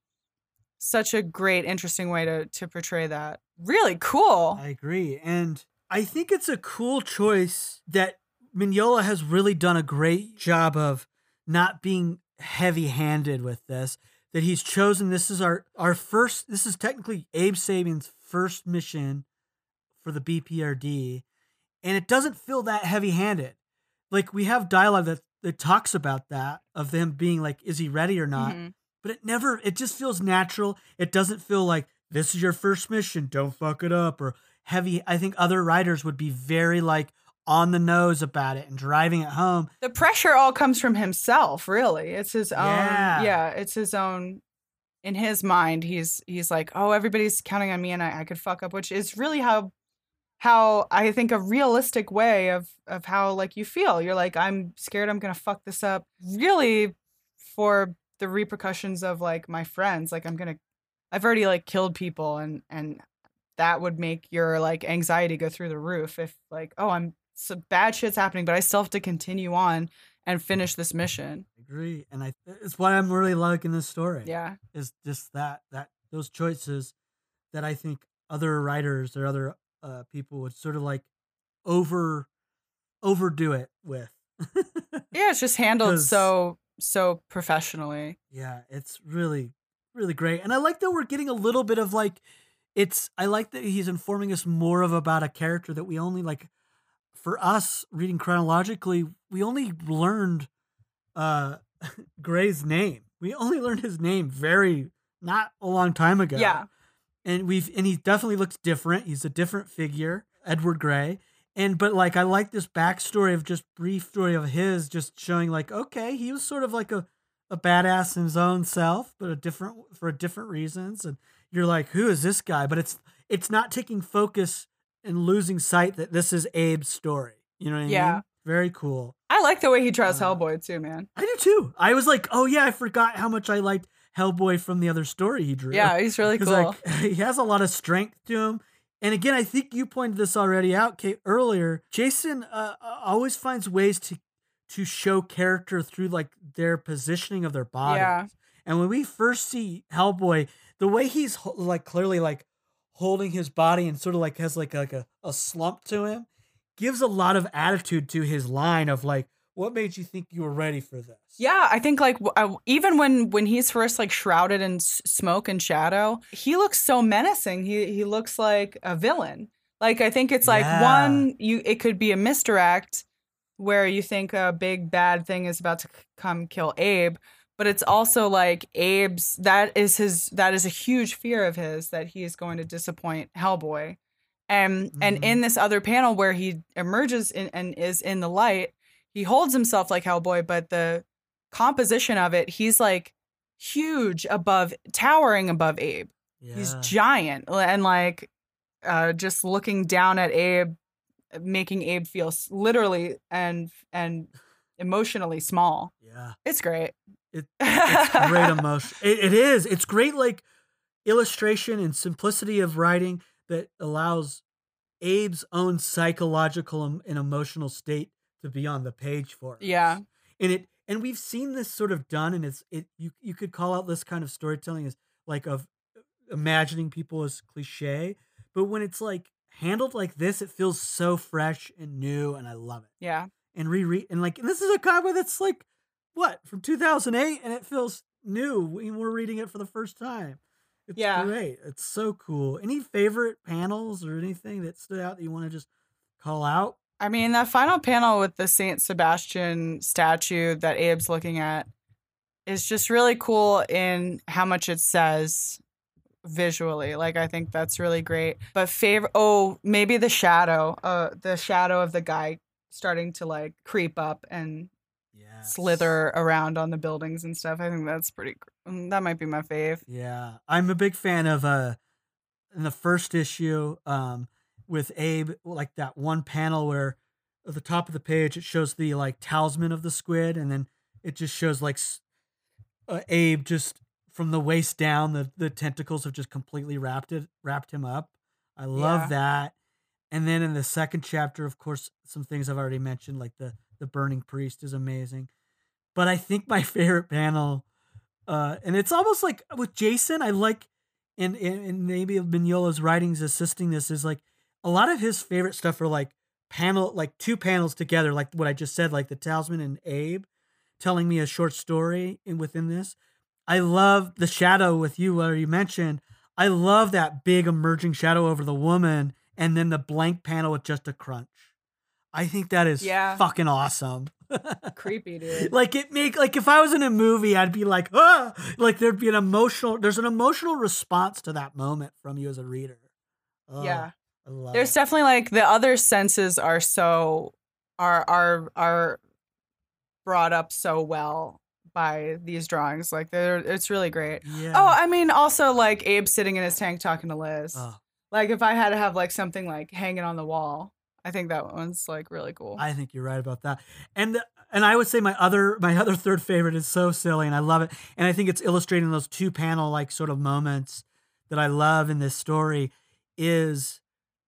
A: such a great interesting way to to portray that really cool
B: I agree. And I think it's a cool choice that Mignola has really done a great job of not being heavy handed with this. That he's chosen this is our our first this is technically Abe Sapien's first mission for the BPRD. And it doesn't feel that heavy handed. Like we have dialogue that, that talks about that of them being like, is he ready or not?
A: Mhm.
B: but it never it just feels natural it doesn't feel like this is your first mission don't fuck it up or heavy i think other writers would be very like on the nose about it and driving it home
A: the pressure all comes from himself really it's his own
B: Yeah.
A: yeah, it's his own in his mind he's he's like oh everybody's counting on me and I, I could fuck up which is really how how i think a realistic way of of how like you feel. You're like i'm scared i'm gonna fuck this up really for the repercussions of like my friends. Like i'm gonna i've already like killed people and and that would make your like anxiety go through the roof if like oh i'm some bad shit's happening but i still have to continue on and finish this mission.
B: I agree and i it's what i'm really liking this story
A: yeah.
B: is just that that those choices that i think other writers or other uh, people would sort of like over overdo it with
A: yeah it's just handled so so professionally
B: Yeah, it's really, really great. And I like that we're getting a little bit of like, it's, I like that he's informing us more of about a character that we only like, for us reading chronologically, we only learned uh Grey's name. We only learned his name very, not a long time ago.
A: yeah
B: And we've, and he definitely looks different. He's a different figure, Edward Grey. And, but like, I like this backstory of just brief story of his, just showing like, okay, he was sort of like a, a badass in his own self, but a different for different reasons. And you're like, who is this guy? But it's it's not taking focus and losing sight that this is Abe's story. You know what I
A: Yeah.
B: mean? Very cool.
A: i like the way he draws
B: Uh,
A: hellboy too man
B: I do too. I was like, oh yeah, I forgot how much I liked Hellboy from the other story he drew.
A: yeah he's really cool
B: like he has a lot of strength to him. And again, I think you pointed this already out, Kate, earlier. Jason uh, always finds ways to to show character through like their positioning of their body.
A: Yeah.
B: And when we first see Hellboy, the way he's like clearly like holding his body and sort of like has like like a, a slump to him gives a lot of attitude to his line of like, what made you think you were ready for this?
A: Yeah, I think like uh, even when when he's first like shrouded in s- smoke and shadow, he looks so menacing. He he looks like a villain. Like I think it's like
B: Yeah.
A: one you it could be a misdirect where you think a big bad thing is about to c- come kill Abe, but it's also like Abe's that is his that is a huge fear of his that he is going to disappoint Hellboy. And and
B: Mhm.
A: in this other panel where he emerges in, and is in the light, he holds himself like Hellboy, but the composition of it, he's like huge above, towering above Abe. He's giant and like uh, just looking down at Abe, making Abe feel literally and and emotionally small.
B: yeah.
A: It's great.
B: It, it's great emotion. It, it is. It's great, like illustration and simplicity of writing that allows Abe's own psychological and emotional state to be on the page for us.
A: Yeah.
B: and it and we've seen this sort of done, and it's it you you could call out this kind of storytelling as like of uh, imagining people as cliche, but when it's like handled like this, it feels so fresh and new, and I love it.
A: Yeah.
B: And reread and like and this is a comic that's like what from 2008, and it feels new when we're reading it for the first time. It's
A: Yeah.
B: great. It's so cool. Any favorite panels or anything that stood out that you want to just call out?
A: I mean, that final panel with the Saint Sebastian statue that Abe's looking at is just really cool in how much it says visually. Like I think that's really great. But favorite oh, maybe the shadow, uh the shadow of the guy starting to like creep up and
B: Yeah.
A: slither around on the buildings and stuff. I think that's pretty that might be my fave.
B: Yeah, I'm a big fan of uh in the first issue um with Abe like that one panel where at the top of the page it shows the like talisman of the squid and then it just shows like uh, Abe just from the waist down the the tentacles have just completely wrapped it wrapped him up. I love
A: Yeah.
B: that. And then in the second chapter of course some things I've already mentioned like the the burning priest is amazing. But I think my favorite panel uh, and it's almost like with Jason, I like, and, and, and maybe Mignola's writings assisting this is like a lot of his favorite stuff are like panel, like two panels together, like what I just said, like the Talisman and Abe telling me a short story in within this. I love the shadow with you, where you mentioned. I love that big emerging shadow over the woman, and then the blank panel with just a crunch. I think that is
A: Yeah.
B: fucking awesome.
A: Creepy, dude.
B: like it make like if I was in a movie, I'd be like, ah, like there'd be an emotional. There's an emotional response to that moment from you as a reader. Oh,
A: yeah. There's
B: it.
A: definitely like the other senses are so are are are brought up so well by these drawings. Like they're it's really great.
B: Oh, yeah.
A: Oh, I mean also like Abe sitting in his tank talking to Liz.
B: Oh,
A: Like if I had to have like something like hanging on the wall, I think that one's like really cool.
B: I think you're right about that. And and I would say my other my other third favorite is so silly, and I love it. And I think it's illustrating those two panel like sort of moments that I love in this story. Is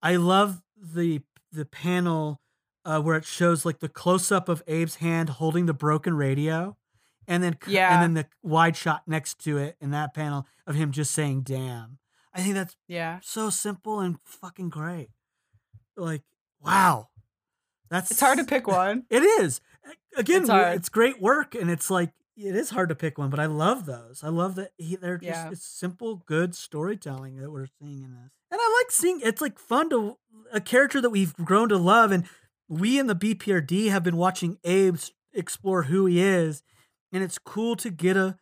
B: I love the the panel uh, where it shows like the close up of Abe's hand holding the broken radio, and then
A: Yeah.
B: and then the wide shot next to it in that panel of him just saying "damn." I think that's
A: yeah.
B: so simple and fucking great. Like wow, that's
A: It's hard to pick one.
B: it is. Again,
A: It's hard.
B: it's great work, and it's like it is hard to pick one, but I love those. I love that he, they're just
A: Yeah.
B: it's simple, good storytelling that we're seeing in this, and I like seeing. It's like fun to a character that we've grown to love, and we in the BPRD have been watching Abe explore who he is, and it's cool to get a.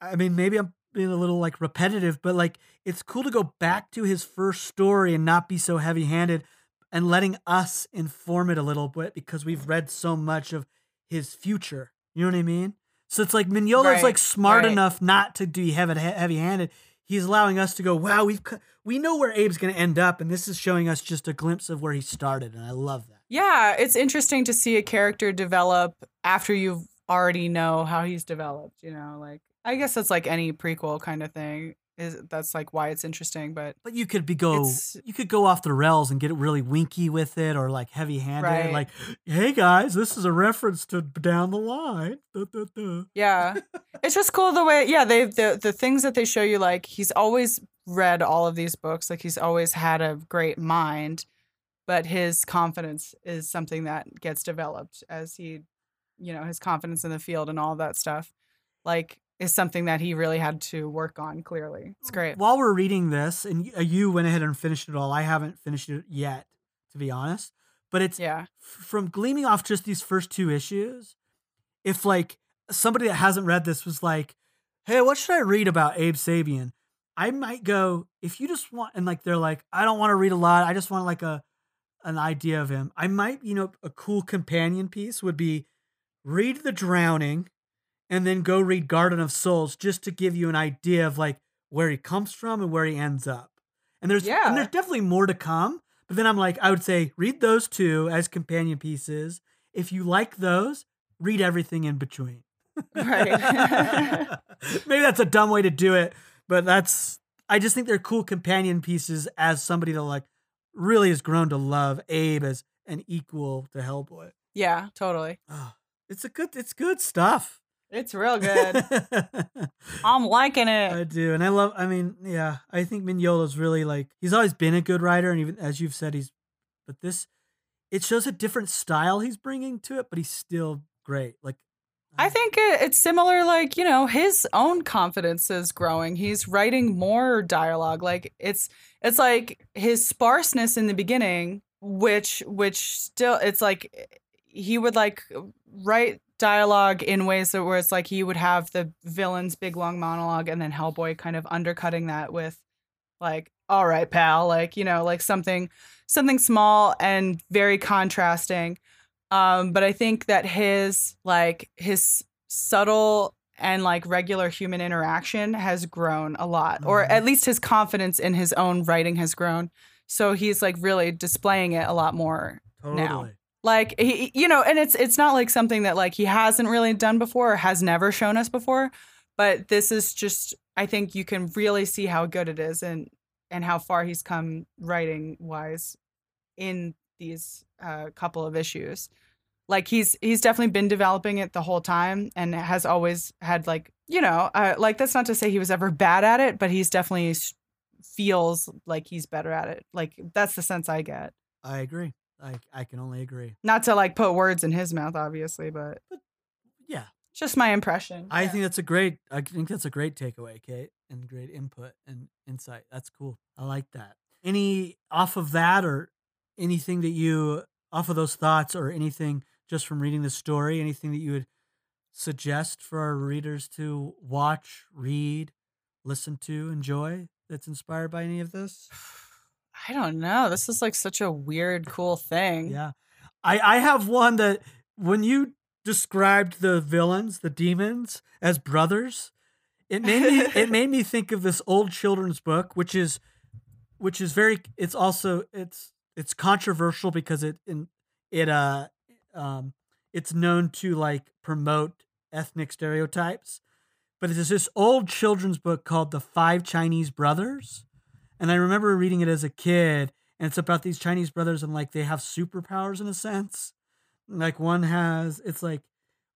B: I mean, maybe I'm being a little like repetitive, but like it's cool to go back to his first story and not be so heavy handed and letting us inform it a little bit because we've read so much of his future. You know what I mean? So it's like Mignola's
A: Right,
B: like smart
A: right.
B: enough not to be heavy handed. He's allowing us to go, wow, we've we know where Abe's going to end up, and this is showing us just a glimpse of where he started, and I love that.
A: Yeah, it's interesting to see a character develop after you already know how he's developed, you know, like I guess that's like any prequel kind of thing. Is that's like why it's interesting, but
B: But you could be go, you could go off the rails and get really winky with it, or like heavy handed,
A: Right.
B: like, hey guys, this is a reference to down the line. Duh, duh, duh.
A: yeah. it's just cool the way yeah, they the the things that they show you like he's always read all of these books, like he's always had a great mind, but his confidence is something that gets developed as he you know, his confidence in the field and all that stuff. Like is something that he really had to work on clearly. It's great.
B: While we're reading this, and uh, you went ahead and finished it all, I haven't finished it yet, to be honest. But it's
A: Yeah.
B: from gleaming off just these first two issues. If like somebody that hasn't read this was like, "Hey, what should I read about Abe Sapien?" I might go if you just want, and like they're like, "I don't want to read a lot. I just want like a an idea of him." I might, you know, a cool companion piece would be read The Drowning, and then go read Garden of Souls just to give you an idea of like where he comes from and where he ends up. And there's
A: Yeah.
B: and there's definitely more to come. But then I'm like, I would say read those two as companion pieces. If you like those, read everything in between.
A: Right.
B: Maybe that's a dumb way to do it, but that's I just think they're cool companion pieces as somebody that like really has grown to love Abe as an equal to Hellboy.
A: Yeah, totally.
B: Oh, it's a good it's good stuff.
A: It's real good. I'm liking it.
B: I do, and I love. I mean, yeah, I think Mignola's really like he's always been a good writer, and even as you've said, he's. But this, it shows a different style he's bringing to it, but he's still great. Like,
A: I um, think it, it's similar. Like you know, his own confidence is growing. He's writing more dialogue. Like it's it's like his sparseness in the beginning, which which still it's like he would like write dialogue in ways that where it's like he would have the villain's big long monologue and then Hellboy kind of undercutting that with like all right pal like you know like something something small and very contrasting um but I think that his like his subtle and like regular human interaction has grown a lot or
B: Mhm.
A: at least his confidence in his own writing has grown so he's like really displaying it a lot more
B: totally.
A: now. Like he you know and it's it's not like something that like he hasn't really done before or has never shown us before but this is just i think you can really see how good it is and and how far he's come writing wise in these uh, couple of issues. Like he's he's definitely been developing it the whole time and has always had like you know uh, like that's not to say he was ever bad at it but he's definitely feels like he's better at it. Like that's the sense i get.
B: I agree. I I can only agree.
A: not to like put words in his mouth obviously but
B: Yeah,
A: just my impression
B: I
A: Yeah.
B: think that's a great. I think that's a great takeaway, Kate, and great input and insight. That's cool. I like that. Any off of that or anything that you off of those thoughts or anything just from reading the story, anything that you would suggest for our readers to watch, read, listen to, enjoy that's inspired by any of this?
A: i don't know this is like such a weird cool thing
B: Yeah. I I have one that when you described the villains, the demons as brothers, it made me it made me think of this old children's book which is which is very it's also it's it's controversial because it in it uh um it's known to like promote ethnic stereotypes. But it's this old children's book called The Five Chinese Brothers. And I remember reading it as a kid, and it's about these Chinese brothers and like they have superpowers in a sense. Like one has, it's like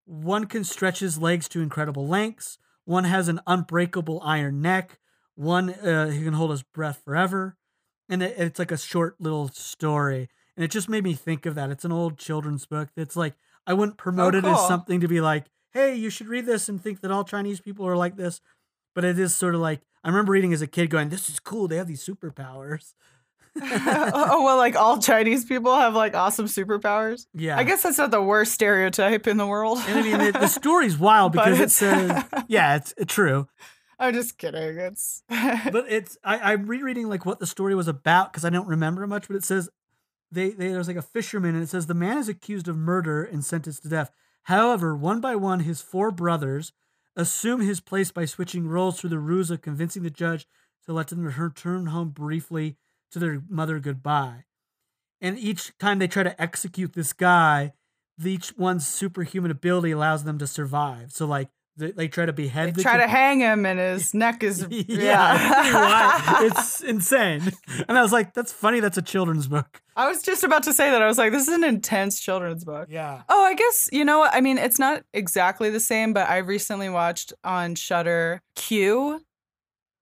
B: one can stretch his legs to incredible lengths. One has an unbreakable iron neck. One uh, he can hold his breath forever, and it, it's like a short little story. And it just made me think of that. It's an old children's book. That's like I wouldn't promote it as something to be like, "Hey, you should read this and think that all Chinese people are like this." But it is sort of like I remember reading as a kid, going, "This is cool. They have these superpowers."
A: oh well like all chinese people have like awesome superpowers
B: yeah,
A: i guess that's not the worst stereotype in the world
B: And I mean, the, the story's wild because it
A: it's-
B: says, yeah, it's true.
A: i'm just kidding it's
B: But it's, I, I'm rereading like what the story was about because I don't remember much, but it says they, they, there's like a fisherman and it says the man is accused of murder and sentenced to death. However, one by one, his four brothers assume his place by switching roles through the ruse of convincing the judge to let them return home briefly to their mother goodbye. And each time they try to execute this guy, each one's superhuman ability allows them to survive. So like they, they try to behead
A: they
B: the
A: try to hang him and his neck is
B: yeah,
A: yeah,
B: it's, pretty wild. It's insane. And I was like, that's funny. That's a children's book.
A: i was just about to say that i was like this is an intense children's book
B: Yeah.
A: Oh, I guess you know what I mean. It's not exactly the same, but I recently watched on Shudder Q,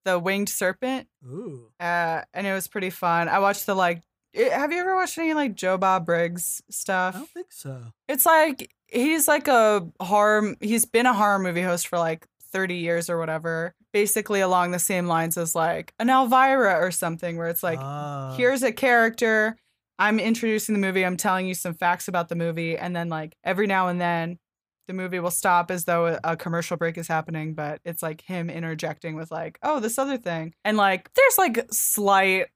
A: the winged serpent,
B: Ooh.
A: uh, and it was pretty fun. I watched the like. eh, have you ever watched any like Joe Bob Briggs stuff?
B: I don't think so.
A: It's like he's like a horror. He's been a horror movie host for like thirty years or whatever. Basically, along the same lines as like an Elvira or something, where it's like
B: Ah.
A: here's a character i'm introducing the movie i'm telling you some facts about the movie and then like every now and then the movie will stop as though a, a commercial break is happening but it's like him interjecting with like oh this other thing and like there's like slight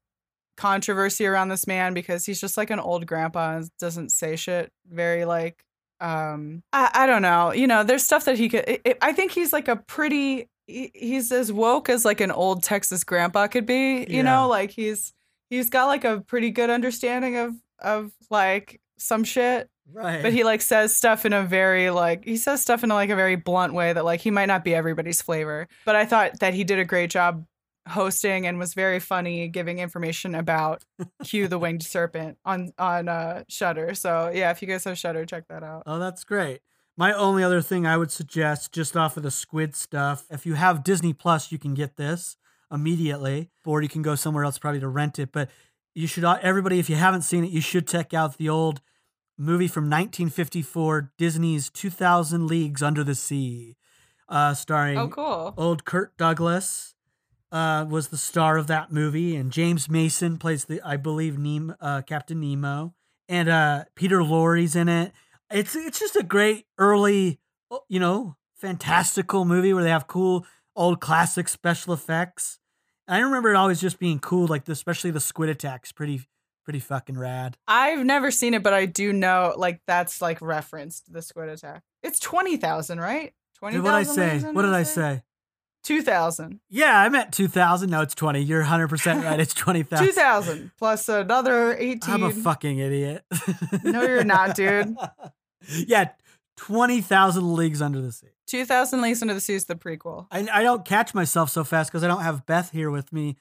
A: controversy around this man because he's just like an old grandpa and doesn't say shit very like um i, I don't know you know there's stuff that he could it, it- i think he's like a pretty he- he's as woke as like an old texas grandpa could be you
B: Yeah.
A: know like he's he's got like a pretty good understanding of of like some shit
B: right.
A: but he like says stuff in a very like he says stuff in a, like a very blunt way that like he might not be everybody's flavor but i thought that he did a great job hosting and was very funny giving information about q the winged serpent on on uh Shudder so yeah if you guys have Shudder check that out
B: Oh, that's great. My only other thing I would suggest, just off of the squid stuff, if you have Disney Plus, you can get this immediately, or you can go somewhere else probably to rent it. But you should, everybody, if you haven't seen it, you should check out the old movie from 1954, Disney's 2000 Leagues Under the Sea, uh, starring
A: Oh, cool.
B: old Kurt Douglas. Uh, was the star of that movie, and James Mason plays the, I believe, Nemo, uh, Captain Nemo, and uh, Peter Lorre's in it. It's it's just a great early, you know, fantastical movie where they have cool old classic special effects. I remember it always just being cool, like the, especially the squid attacks, pretty pretty fucking rad.
A: I've never seen it, but I do know like that's like referenced the squid attack. It's twenty thousand, right? Twenty.
B: What did I say? What did I say?
A: Two thousand.
B: Yeah, I meant two thousand. No, it's twenty. You're hundred percent right. It's twenty thousand.
A: Two thousand plus another eighteen.
B: I'm a fucking idiot.
A: No, you're not, dude.
B: yeah, twenty thousand leagues under the sea.
A: Two thousand leagues under the sea is the prequel.
B: I, I don't catch myself so fast because I don't have Beth here with me,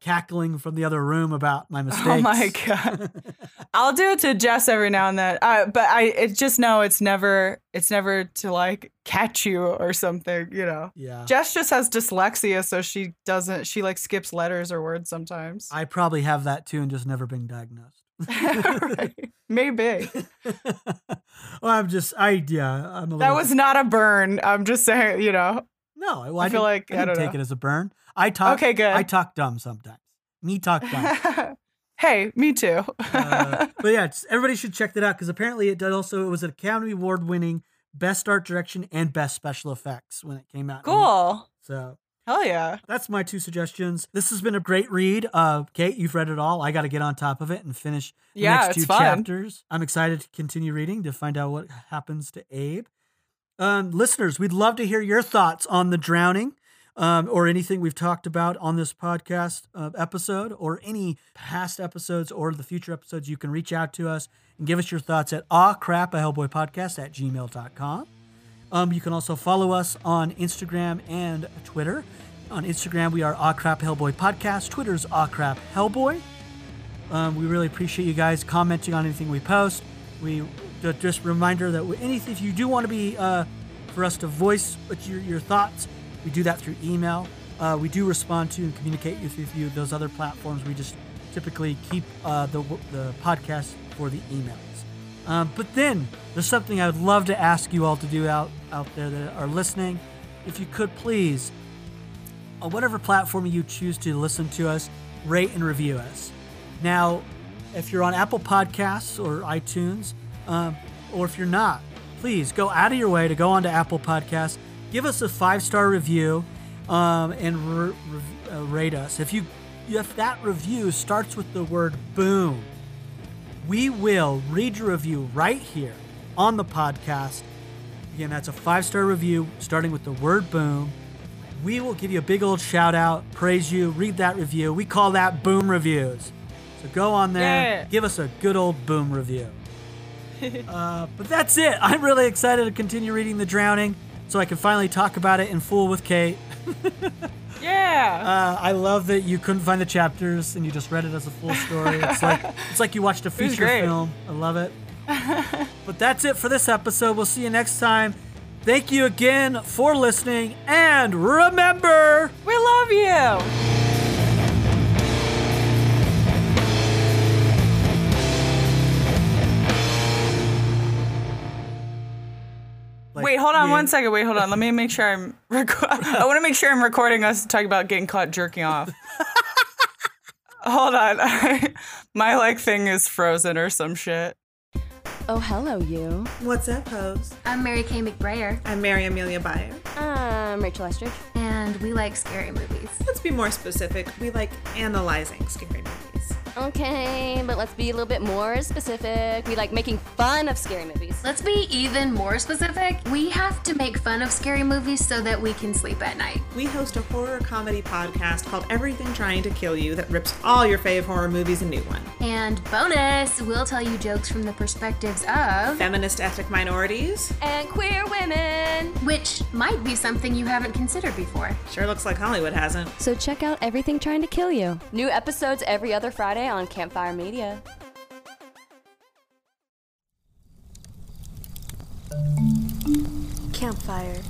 B: cackling from the other room about my mistakes.
A: Oh my god! I'll do it to Jess every now and then, uh, but I it just know it's never it's never to like catch you or something. You know,
B: yeah.
A: Jess just has dyslexia, so she doesn't she like skips letters or words sometimes.
B: I probably have that too and just never been diagnosed.
A: right. Maybe
B: well, I'm just I yeah. I'm a
A: that was not a burn. I'm just saying, you know.
B: no. Well,
A: I
B: I,
A: feel like-
B: I
A: I don't
B: take
A: know.
B: it as a burn. I talk.
A: Okay, good.
B: I talk dumb sometimes. Me talk dumb.
A: hey, me too.
B: uh, but yeah, it's, everybody should check that out because apparently it did also it was an Academy Award winning Best Art Direction and Best Special Effects when it came out.
A: cool.
B: So
A: Hell yeah.
B: that's my two suggestions. This has been a great read. Uh, Kate, you've read it all. I got to get on top of it and finish the
A: Yeah,
B: next two
A: fun.
B: chapters. I'm excited to continue reading to find out what happens to Abe. Um, listeners, we'd love to hear your thoughts on the drowning. Um, or anything we've talked about on this podcast uh, episode, or any past episodes or the future episodes, you can reach out to us and give us your thoughts at awcrap, a Hellboy podcast at gmail.com. Um, you can also follow us on Instagram and Twitter. On Instagram, we are Aw Crap Hellboy Podcast. Twitter's Aw Crap Hellboy. Um, we really appreciate you guys commenting on anything we post. We ju- just reminder that anything if you do want to be uh, for us to voice your, your thoughts, we do that through email. Uh, we do respond to and communicate with, you those other platforms. We just typically keep uh, the the podcast for the emails. Um, but then there's something I would love to ask you all to do out out there that are listening. If you could please, on whatever platform you choose to listen to us, rate and review us. Now, if you're on Apple Podcasts or iTunes, um, or if you're not, please go out of your way to go onto Apple Podcasts, give us a five star review, um, and re- re- uh, rate us. If you if that review starts with the word boom, we will read your review right here on the podcast. Again, that's a five star review starting with the word boom. We will give you a big old shout out, praise you, read that review. We call that boom reviews. So go on there,
A: Yeah.
B: give us a good old boom review. uh, but that's it. I'm really excited to continue reading The Drowning so I can finally talk about it in full with Kate.
A: Yeah.
B: Uh, I love that you couldn't find the chapters and you just read it as a full story. It's like it's like you watched a feature film. I love it. but that's it for this episode. We'll see you next time. Thank you again for listening, and remember.
A: we love you. Wait, hold on
B: yeah.
A: one second. Wait, hold on. Let me make sure I'm. Reco- I want to make sure I'm recording us talking about getting caught jerking off. hold on. My like thing is frozen or some shit.
C: Oh, hello, you.
D: What's up, hoes?
E: I'm Mary Kay McBrayer,
D: I'm Mary Amelia Byer.
C: I'm Rachel Estridge.
E: and we like scary movies.
D: Let's be more specific. We like analyzing scary movies.
C: Okay, but let's be a little bit more specific. We like making fun of scary movies.
E: Let's be even more specific. We have to make fun of scary movies so that we can sleep at night.
D: We host a horror comedy podcast called Everything Trying to Kill You that rips all your fave horror movies a new one.
E: And bonus, we'll tell you jokes from the perspectives of,
D: Feminist ethnic minorities.
C: And queer women.
E: which might be something you haven't considered before.
D: Sure looks like Hollywood hasn't.
C: So check out Everything Trying to Kill You. New episodes every other Friday on Campfire Media.
F: Campfire.